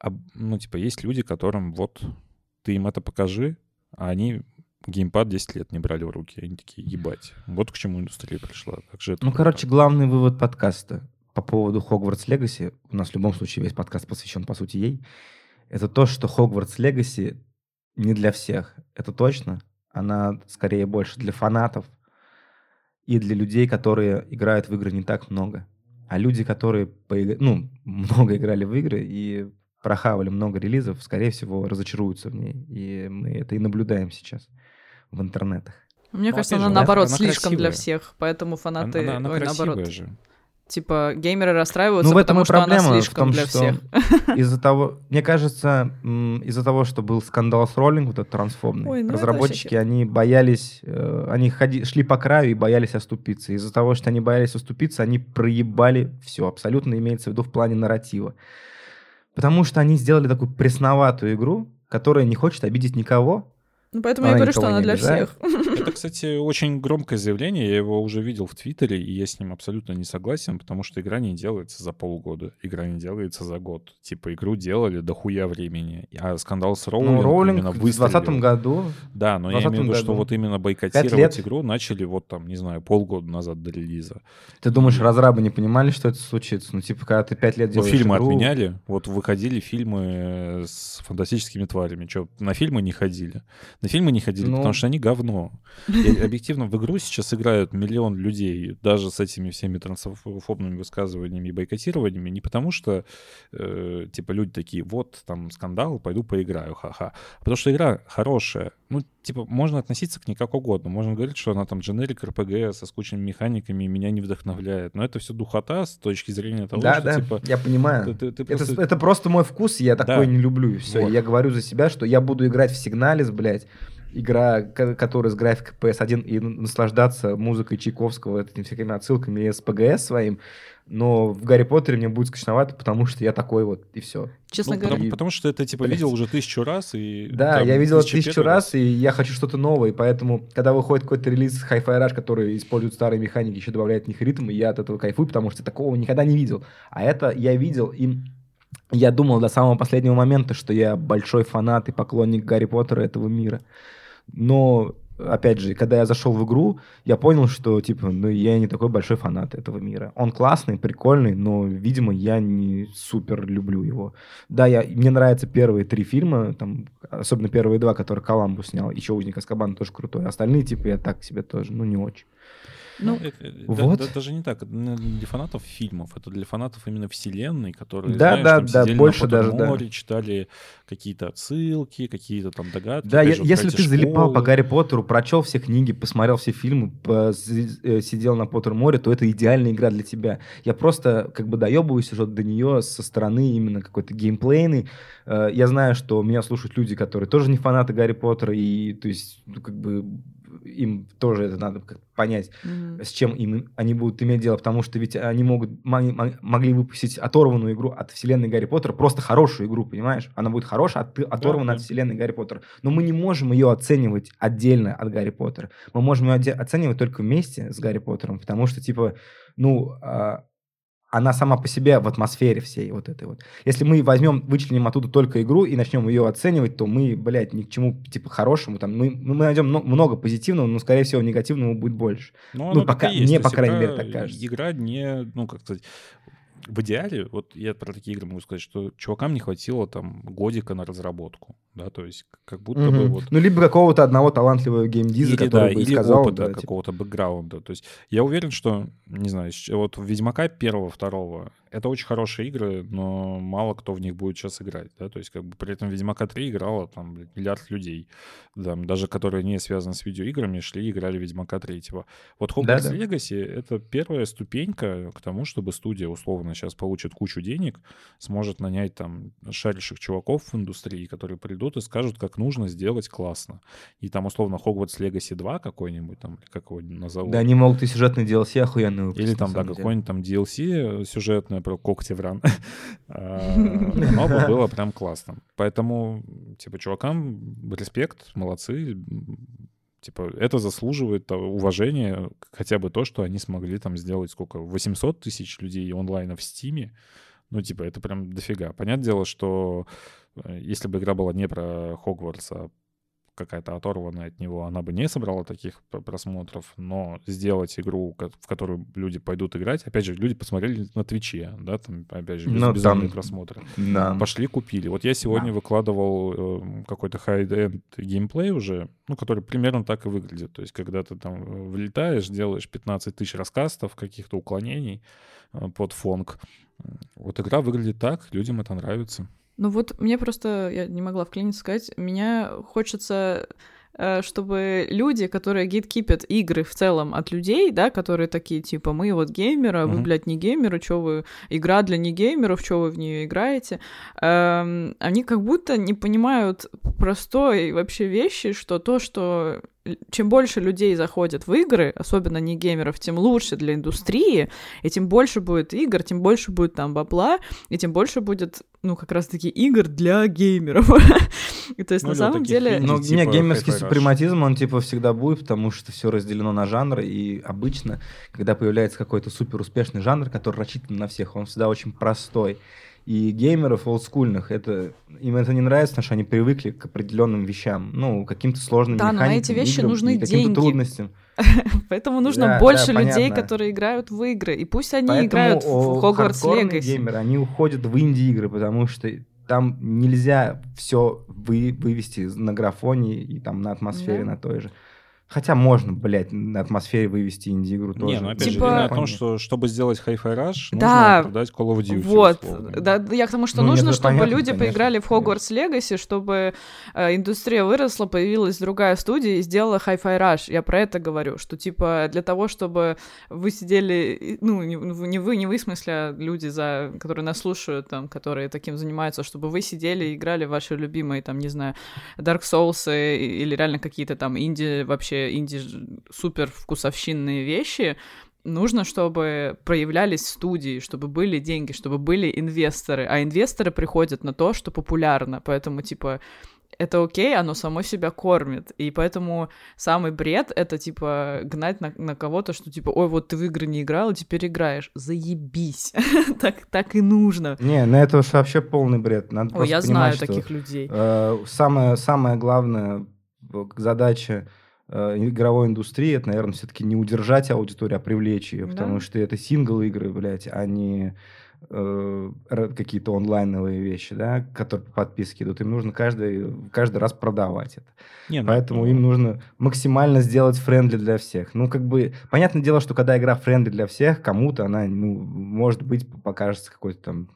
А, ну, типа, есть люди, которым вот ты им это покажи, а они геймпад 10 лет не брали в руки. Они такие, ебать. Вот к чему индустрия пришла. Как же это Ну, короче, главный вывод подкаста по поводу Хогвартс Легаси, у нас в любом случае весь подкаст посвящен, по сути, ей, это то, что Хогвартс Легаси не для всех. Это точно. Она скорее больше для фанатов и для людей, которые играют в игры не так много. А люди, которые поиг- ну, много играли в игры и прохавали много релизов, скорее всего, разочаруются в ней. И мы это и наблюдаем сейчас в интернетах. Мне Ну, кажется, она же, наоборот она слишком для красивая. всех, поэтому Она, фанаты, она- она ой, красивая наоборот, же. Типа геймеры расстраиваются, Ну, в этом потому и что она проблема, в слишком том, для что всех. из-за того, мне кажется, из-за того, что был скандал с роллинг, вот этот трансформный, Ой, ну это разработчики, вообще они боялись, э, они ходи, шли по краю и боялись оступиться. Из-за того, что они боялись оступиться, они проебали все, абсолютно имеется в виду в плане нарратива. Потому что они сделали такую пресноватую игру, которая не хочет обидеть никого, Ну, поэтому Она я говорю, что она для обижает. всех. это, кстати, очень громкое заявление. Я его уже видел в Твиттере, и я с ним абсолютно не согласен, потому что игра не делается за полгода. Игра не делается за год. Типа, игру делали до хуя времени. А скандал с Роулинг, Ну, Роулинг именно в выстрелил. 2020 году. Да, но я 20 имею в виду, что вот именно бойкотировать игру начали вот там, не знаю, полгода назад до релиза. Ты думаешь, разрабы не понимали, что это случится? Ну, типа, когда ты пять лет Ну, делаешь фильмы игру- отменяли, вот выходили фильмы э, с фантастическими тварями. Что, на фильмы не ходили? На фильмы не ходили, Ну. потому что они говно. И объективно в игру сейчас играют миллион людей, даже с этими всеми трансфобными высказываниями и бойкотированиями, не потому что, э, типа, люди такие, вот, там, скандал, пойду поиграю, ха-ха. А потому что игра хорошая. Ну, типа, можно относиться к ней как угодно. Можно говорить, что она там дженерик РПГ со скучными механиками меня не вдохновляет. Но это все духота с точки зрения того, Да, что, да, типа, я понимаю. ты- ты- ты Это, просто- это просто мой вкус, я такой Да. не люблю, и все. Вот. Я говорю за себя, что я буду играть в Сигналис, блядь, игра, ко- которая с графикой PS1, и наслаждаться музыкой Чайковского, этими всякими отсылками и СПГС своим, но в Гарри Поттере мне будет скучновато, потому что я такой вот, и все. Честно Ну, говоря, потому, потому что ты типа Блядь. видел уже тысячу раз и Да, там, я видел это 1001 тысячу раз, и я хочу что-то новое, и поэтому, когда выходит какой-то релиз Hi-Fi Rush, который использует старые механики, еще добавляет в них ритм, и я от этого кайфую, потому что такого никогда не видел. А это я видел, и я думал до самого последнего момента, что я большой фанат и поклонник Гарри Поттера этого мира. Но, опять же, когда я зашел в игру, я понял, что, типа, ну, я не такой большой фанат этого мира. Он классный, прикольный, но, видимо, я не супер люблю его. Да, я, мне нравятся первые три фильма, там, особенно первые два, которые Коламбу снял, еще «Узник Аскабана» тоже крутой. Остальные, типа, я так себе тоже, ну, не очень. Ну, это- это- да- вот. да- даже не так. Это не для фанатов фильмов, это для фанатов именно вселенной, которые, Да, знаешь, да, там да, сидели больше на даже, да. Поттерморе, читали какие-то отсылки, какие-то там догадки. Да, е- же, если ты эти залипал по школы. Гарри Поттеру, прочел все книги, посмотрел все фильмы, по- э, сидел на Поттер-море, то это идеальная игра для тебя. Я просто как бы доебываюсь уже до нее со стороны именно какой-то геймплейной. Э, Я знаю, что меня слушают люди, которые тоже не фанаты Гарри Поттера, и то есть, ну, как бы им тоже это надо понять, м, с чем им они будут иметь дело, потому что ведь они могут мо- мо- могли выпустить оторванную игру от вселенной Гарри Поттера, просто хорошую игру, понимаешь? Она будет хорошая, от- оторвана да. от вселенной Гарри Поттера. Но мы не можем ее оценивать отдельно от Гарри Поттера. Мы можем ее оценивать только вместе с Гарри Поттером, потому что, типа, ну, а, она сама по себе в атмосфере всей вот этой вот. Если мы возьмем, вычленим оттуда только игру и начнем ее оценивать, то мы, блядь, ни к чему, типа, хорошему, там, мы, мы найдем мно- много позитивного, но, скорее всего, негативного будет больше. Ну, Ну, так пока- мне, по крайней игра- мере, так кажется. Игра не, ну, как сказать, в идеале, вот я про такие игры могу сказать, что чувакам не хватило там годика на разработку, да, то есть как будто бы Мгм. вот Ну, либо какого-то одного талантливого геймдиза, или, который да, бы или сказал, опыта да, типа, какого-то бэкграунда. То есть я уверен, что, не знаю, вот Ведьмака первого, второго, это очень хорошие игры, но мало кто в них будет сейчас играть, да, то есть как бы при этом Ведьмака 3 играло там миллиард людей, там, даже которые не связаны с видеоиграми, шли и играли Ведьмака 3. Вот Hogwarts Да-да. Legacy — это первая ступенька к тому, чтобы студия условно сейчас получит кучу денег, сможет нанять там шарящих чуваков в индустрии, которые придут и скажут, как нужно сделать классно. И там условно Hogwarts Legacy 2 какой-нибудь там, как его назовут. Да, они могут и сюжетный DLC охуенный выпустить, Или там, да, какой-нибудь там DLC сюжетное про Когтевран. А, Оно бы было прям классно. Поэтому, типа, чувакам респект, молодцы. Типа, это заслуживает уважения, хотя бы то, что они смогли там сделать сколько, 800 тысяч людей онлайна в Стиме. Ну, типа, это прям дофига. Понятное дело, что э, если бы игра была не про Хогвартс, а какая-то оторванная от него, она бы не собрала таких просмотров, но сделать игру, в которую люди пойдут играть, опять же, люди посмотрели на Твиче, да, там, опять же, без, Ну, безумные там- просмотры. Да. Пошли, купили. Вот я сегодня выкладывал э, какой-то high-end геймплей уже, ну, который примерно так и выглядит. То есть, когда ты там э, влетаешь, делаешь 15 тысяч раскастов, каких-то уклонений э, под фонг. Вот игра выглядит так, людям это нравится. Ну вот мне просто, я не могла вклиниться сказать, меня хочется э, чтобы люди, которые гейткипят игры в целом от людей, да, которые такие, типа, мы вот геймеры, а вы, блядь, не геймеры, что вы, игра для негеймеров, что вы в нее играете, эм, они как будто не понимают простой вообще вещи, что то, что чем больше людей заходят в игры, особенно не геймеров, тем лучше для индустрии, и тем больше будет игр, тем больше будет там бабла, и тем больше будет, ну, как раз-таки игр для геймеров. И то есть, Ну, на самом деле... Ну, типа не, геймерский супрематизм, он типа всегда будет, потому что все разделено на жанры, и обычно, когда появляется какой-то супер успешный жанр, который рассчитан на всех, он всегда очень простой. И геймеров олдскульных, это, им это не нравится, потому что они привыкли к определенным вещам, ну, каким-то сложным Да, но на эти вещи играм нужны деньги. трудностям. Поэтому нужно Да, больше да, людей, которые играют в игры. И пусть они Поэтому играют в хардкорные Legacy. геймеры, они уходят в инди-игры, потому что там нельзя все вы, вывести на графоне и там на атмосфере Да. на той же. Хотя можно, блядь, на атмосфере вывести инди-игру тоже. Не, ну опять же, Типа- идея о том, что чтобы сделать Hi-Fi Rush, Да. нужно продать Call of Duty. Вот, условно. да, я к тому, что Ну, нужно, чтобы понятно, люди конечно, поиграли в Hogwarts Legacy, чтобы э, индустрия выросла, появилась другая студия и сделала Hi-Fi Rush. Я про это говорю, что типа для того, чтобы вы сидели, ну не, не вы, не вы, в смысле, а люди, за, которые нас слушают, там, которые таким занимаются, чтобы вы сидели и играли в ваши любимые, там, не знаю, Dark Souls и- или реально какие-то там инди, вообще инди ж- супер вкусовщинные вещи, нужно, чтобы проявлялись студии, чтобы были деньги, чтобы были инвесторы. А инвесторы приходят на то, что популярно. Поэтому, типа, это окей, оно само себя кормит. И поэтому самый бред — это, типа, гнать на, на кого-то, что, типа, ой, вот ты в игры не играл, и теперь играешь. Заебись. так, так и нужно. Не, на это уж вообще полный бред. Надо Ой, я понимать, знаю что, таких людей. э, самая, самая главная э, задача игровой индустрии, это, наверное, все-таки не удержать аудиторию, а привлечь ее, Да. потому что это сингл-игры, блядь, а не э, какие-то онлайновые вещи, да, которые по подписке идут. Им нужно каждый, каждый раз продавать это. Не, ну, Поэтому им нужно максимально сделать friendly для всех. Ну, как бы, понятное дело, что когда игра friendly для всех, кому-то она, ну, может быть, покажется какой-то там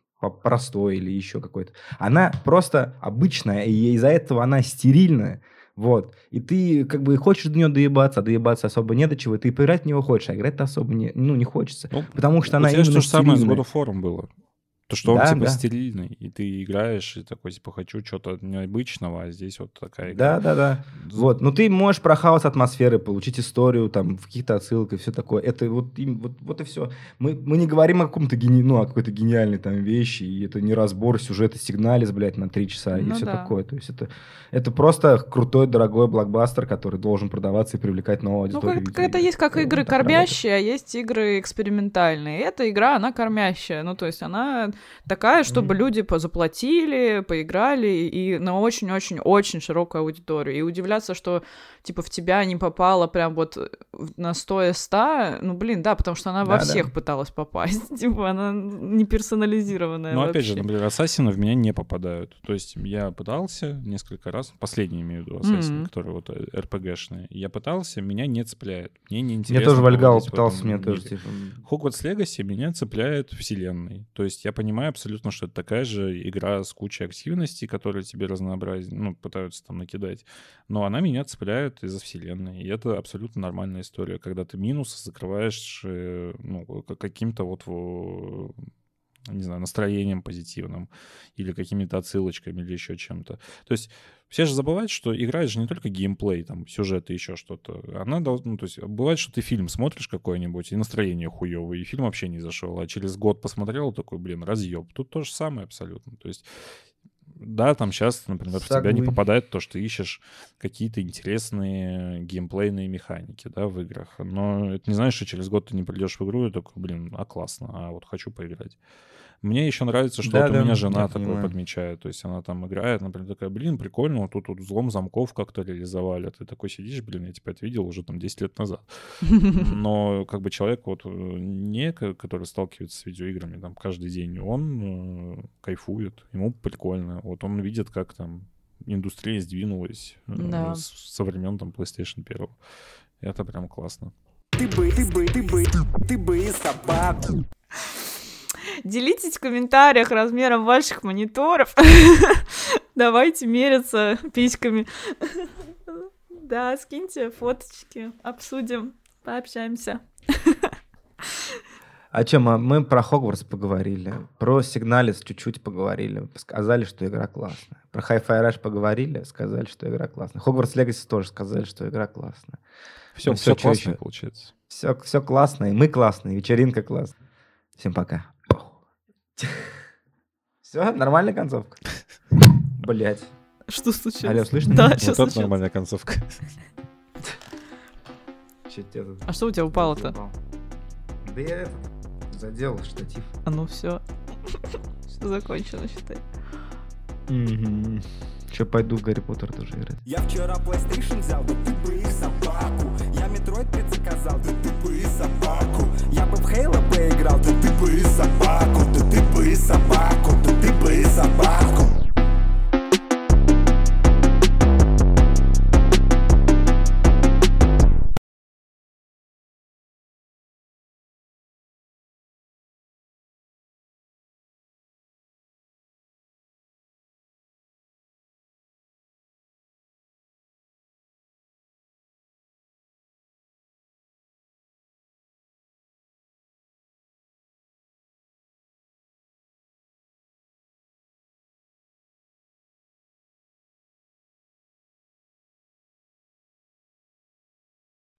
простой или еще какой-то. Она просто обычная, и из-за этого она стерильная. Вот. И ты как бы хочешь до нее доебаться, а доебаться особо не до чего. Ты поиграть в него хочешь, а играть-то особо не, ну, не хочется. Ну, Потому что у она тебя именно то же самое с. God было. То, что он Да, типа да. стерильный, и ты играешь, и такой, типа, хочу что-то необычного, а здесь вот такая игра. Да, да, да. Вот, ну ты можешь прохавать атмосферы, получить историю, там, в каких-то отсылках, все такое. Это вот, им- вот, вот и все. Мы, мы не говорим о каком-то гени... ну, о какой-то гениальной там вещи, и это не разбор сюжета сигналис, блядь, на три часа и Ну все да. такое. То есть это, это просто крутой, дорогой блокбастер, который должен продаваться и привлекать новую Ну, аудиторию. как, видимо. это есть как игры кормящие, а есть игры экспериментальные. И эта игра, она кормящая. Ну, то есть она такая, чтобы люди позаплатили, поиграли и на очень-очень-очень широкую аудиторию. И удивляться, что, типа, в тебя не попало прям вот в- на 100 из 100, ну, блин, да, потому что она во Да-да. всех пыталась попасть. Типа, она не персонализированная Но опять же, вообще. например, ассасины в меня не попадают. То есть я пытался несколько раз, последний имею в виду ассасины, Мгм. которые вот э, РПГшные. Я пытался, меня не цепляет. Мне не интересно. Я тоже Вальгау проводить в пытался, мире. тоже, типа... Хогвартс Легаси меня цепляет вселенной. То есть я понимаю абсолютно, что это такая же игра с кучей активностей, которые тебе разнообразие, ну, пытаются там накидать. Но она меня цепляет из-за вселенной. И это абсолютно нормальная история, когда ты минусы закрываешь э, ну, каким-то вот во- не знаю, настроением позитивным или какими-то отсылочками или еще чем-то. То есть все же забывают, что игра — это же не только геймплей, там, сюжет и еще что-то. Она должна, ну, то есть бывает, что ты фильм смотришь какой-нибудь, и настроение хуевое, и фильм вообще не зашел, а через год посмотрел, такой, блин, разъеб. Тут то же самое абсолютно. То есть да, там сейчас, например, в тебя не попадает то, что ты ищешь какие-то интересные геймплейные механики, да, в играх. Но это не значит, что через год ты не придешь в игру и такой, блин, а классно, а вот хочу поиграть. Мне еще нравится, что Да, вот у да, меня жена такое понимаю. подмечает. То есть она там играет, например, такая, блин, прикольно, вот тут вот взлом замков как-то реализовали. Ты такой сидишь, блин, я типа это видел уже там 10 лет назад. Но как бы человек вот э, не, ко- который сталкивается с видеоиграми там каждый день, он э, кайфует, ему прикольно. Вот он видит, как там индустрия сдвинулась э, Да. с- со времен там PlayStation 1. Это прям классно. Ты бы, ты бы, ты бы, ты бы собаку. Делитесь в комментариях размером ваших мониторов. Давайте мериться письками. Да, скиньте фоточки, обсудим, пообщаемся. О чем? А Мы про Хогвартс поговорили, про Сигналис чуть-чуть поговорили, сказали, что игра классная. Про Hi-Fi Rush поговорили, сказали, что игра классная. Хогвартс Легаси тоже сказали, что игра классная. Все, Ну, все чё классно ещё? получается. Все, все классно, и мы классные, вечеринка классная. Всем пока. Все, нормальная концовка. Блять. Что случилось? Алло, слышно? Да, Вот сейчас это нормальная концовка. Чё тебе тут? А что у тебя упало-то? упал? Да я этот, задел штатив. А ну все. Все закончено, считай. Че, пойду в Гарри Поттер тоже играть. Я вчера PlayStation взял, да ты бы их собаку. Я Metroid 5 да ты бы их собаку. Я бы в Halo поиграл, да ты бы их собаку. Да ты бы их собаку, да ты бы их собаку.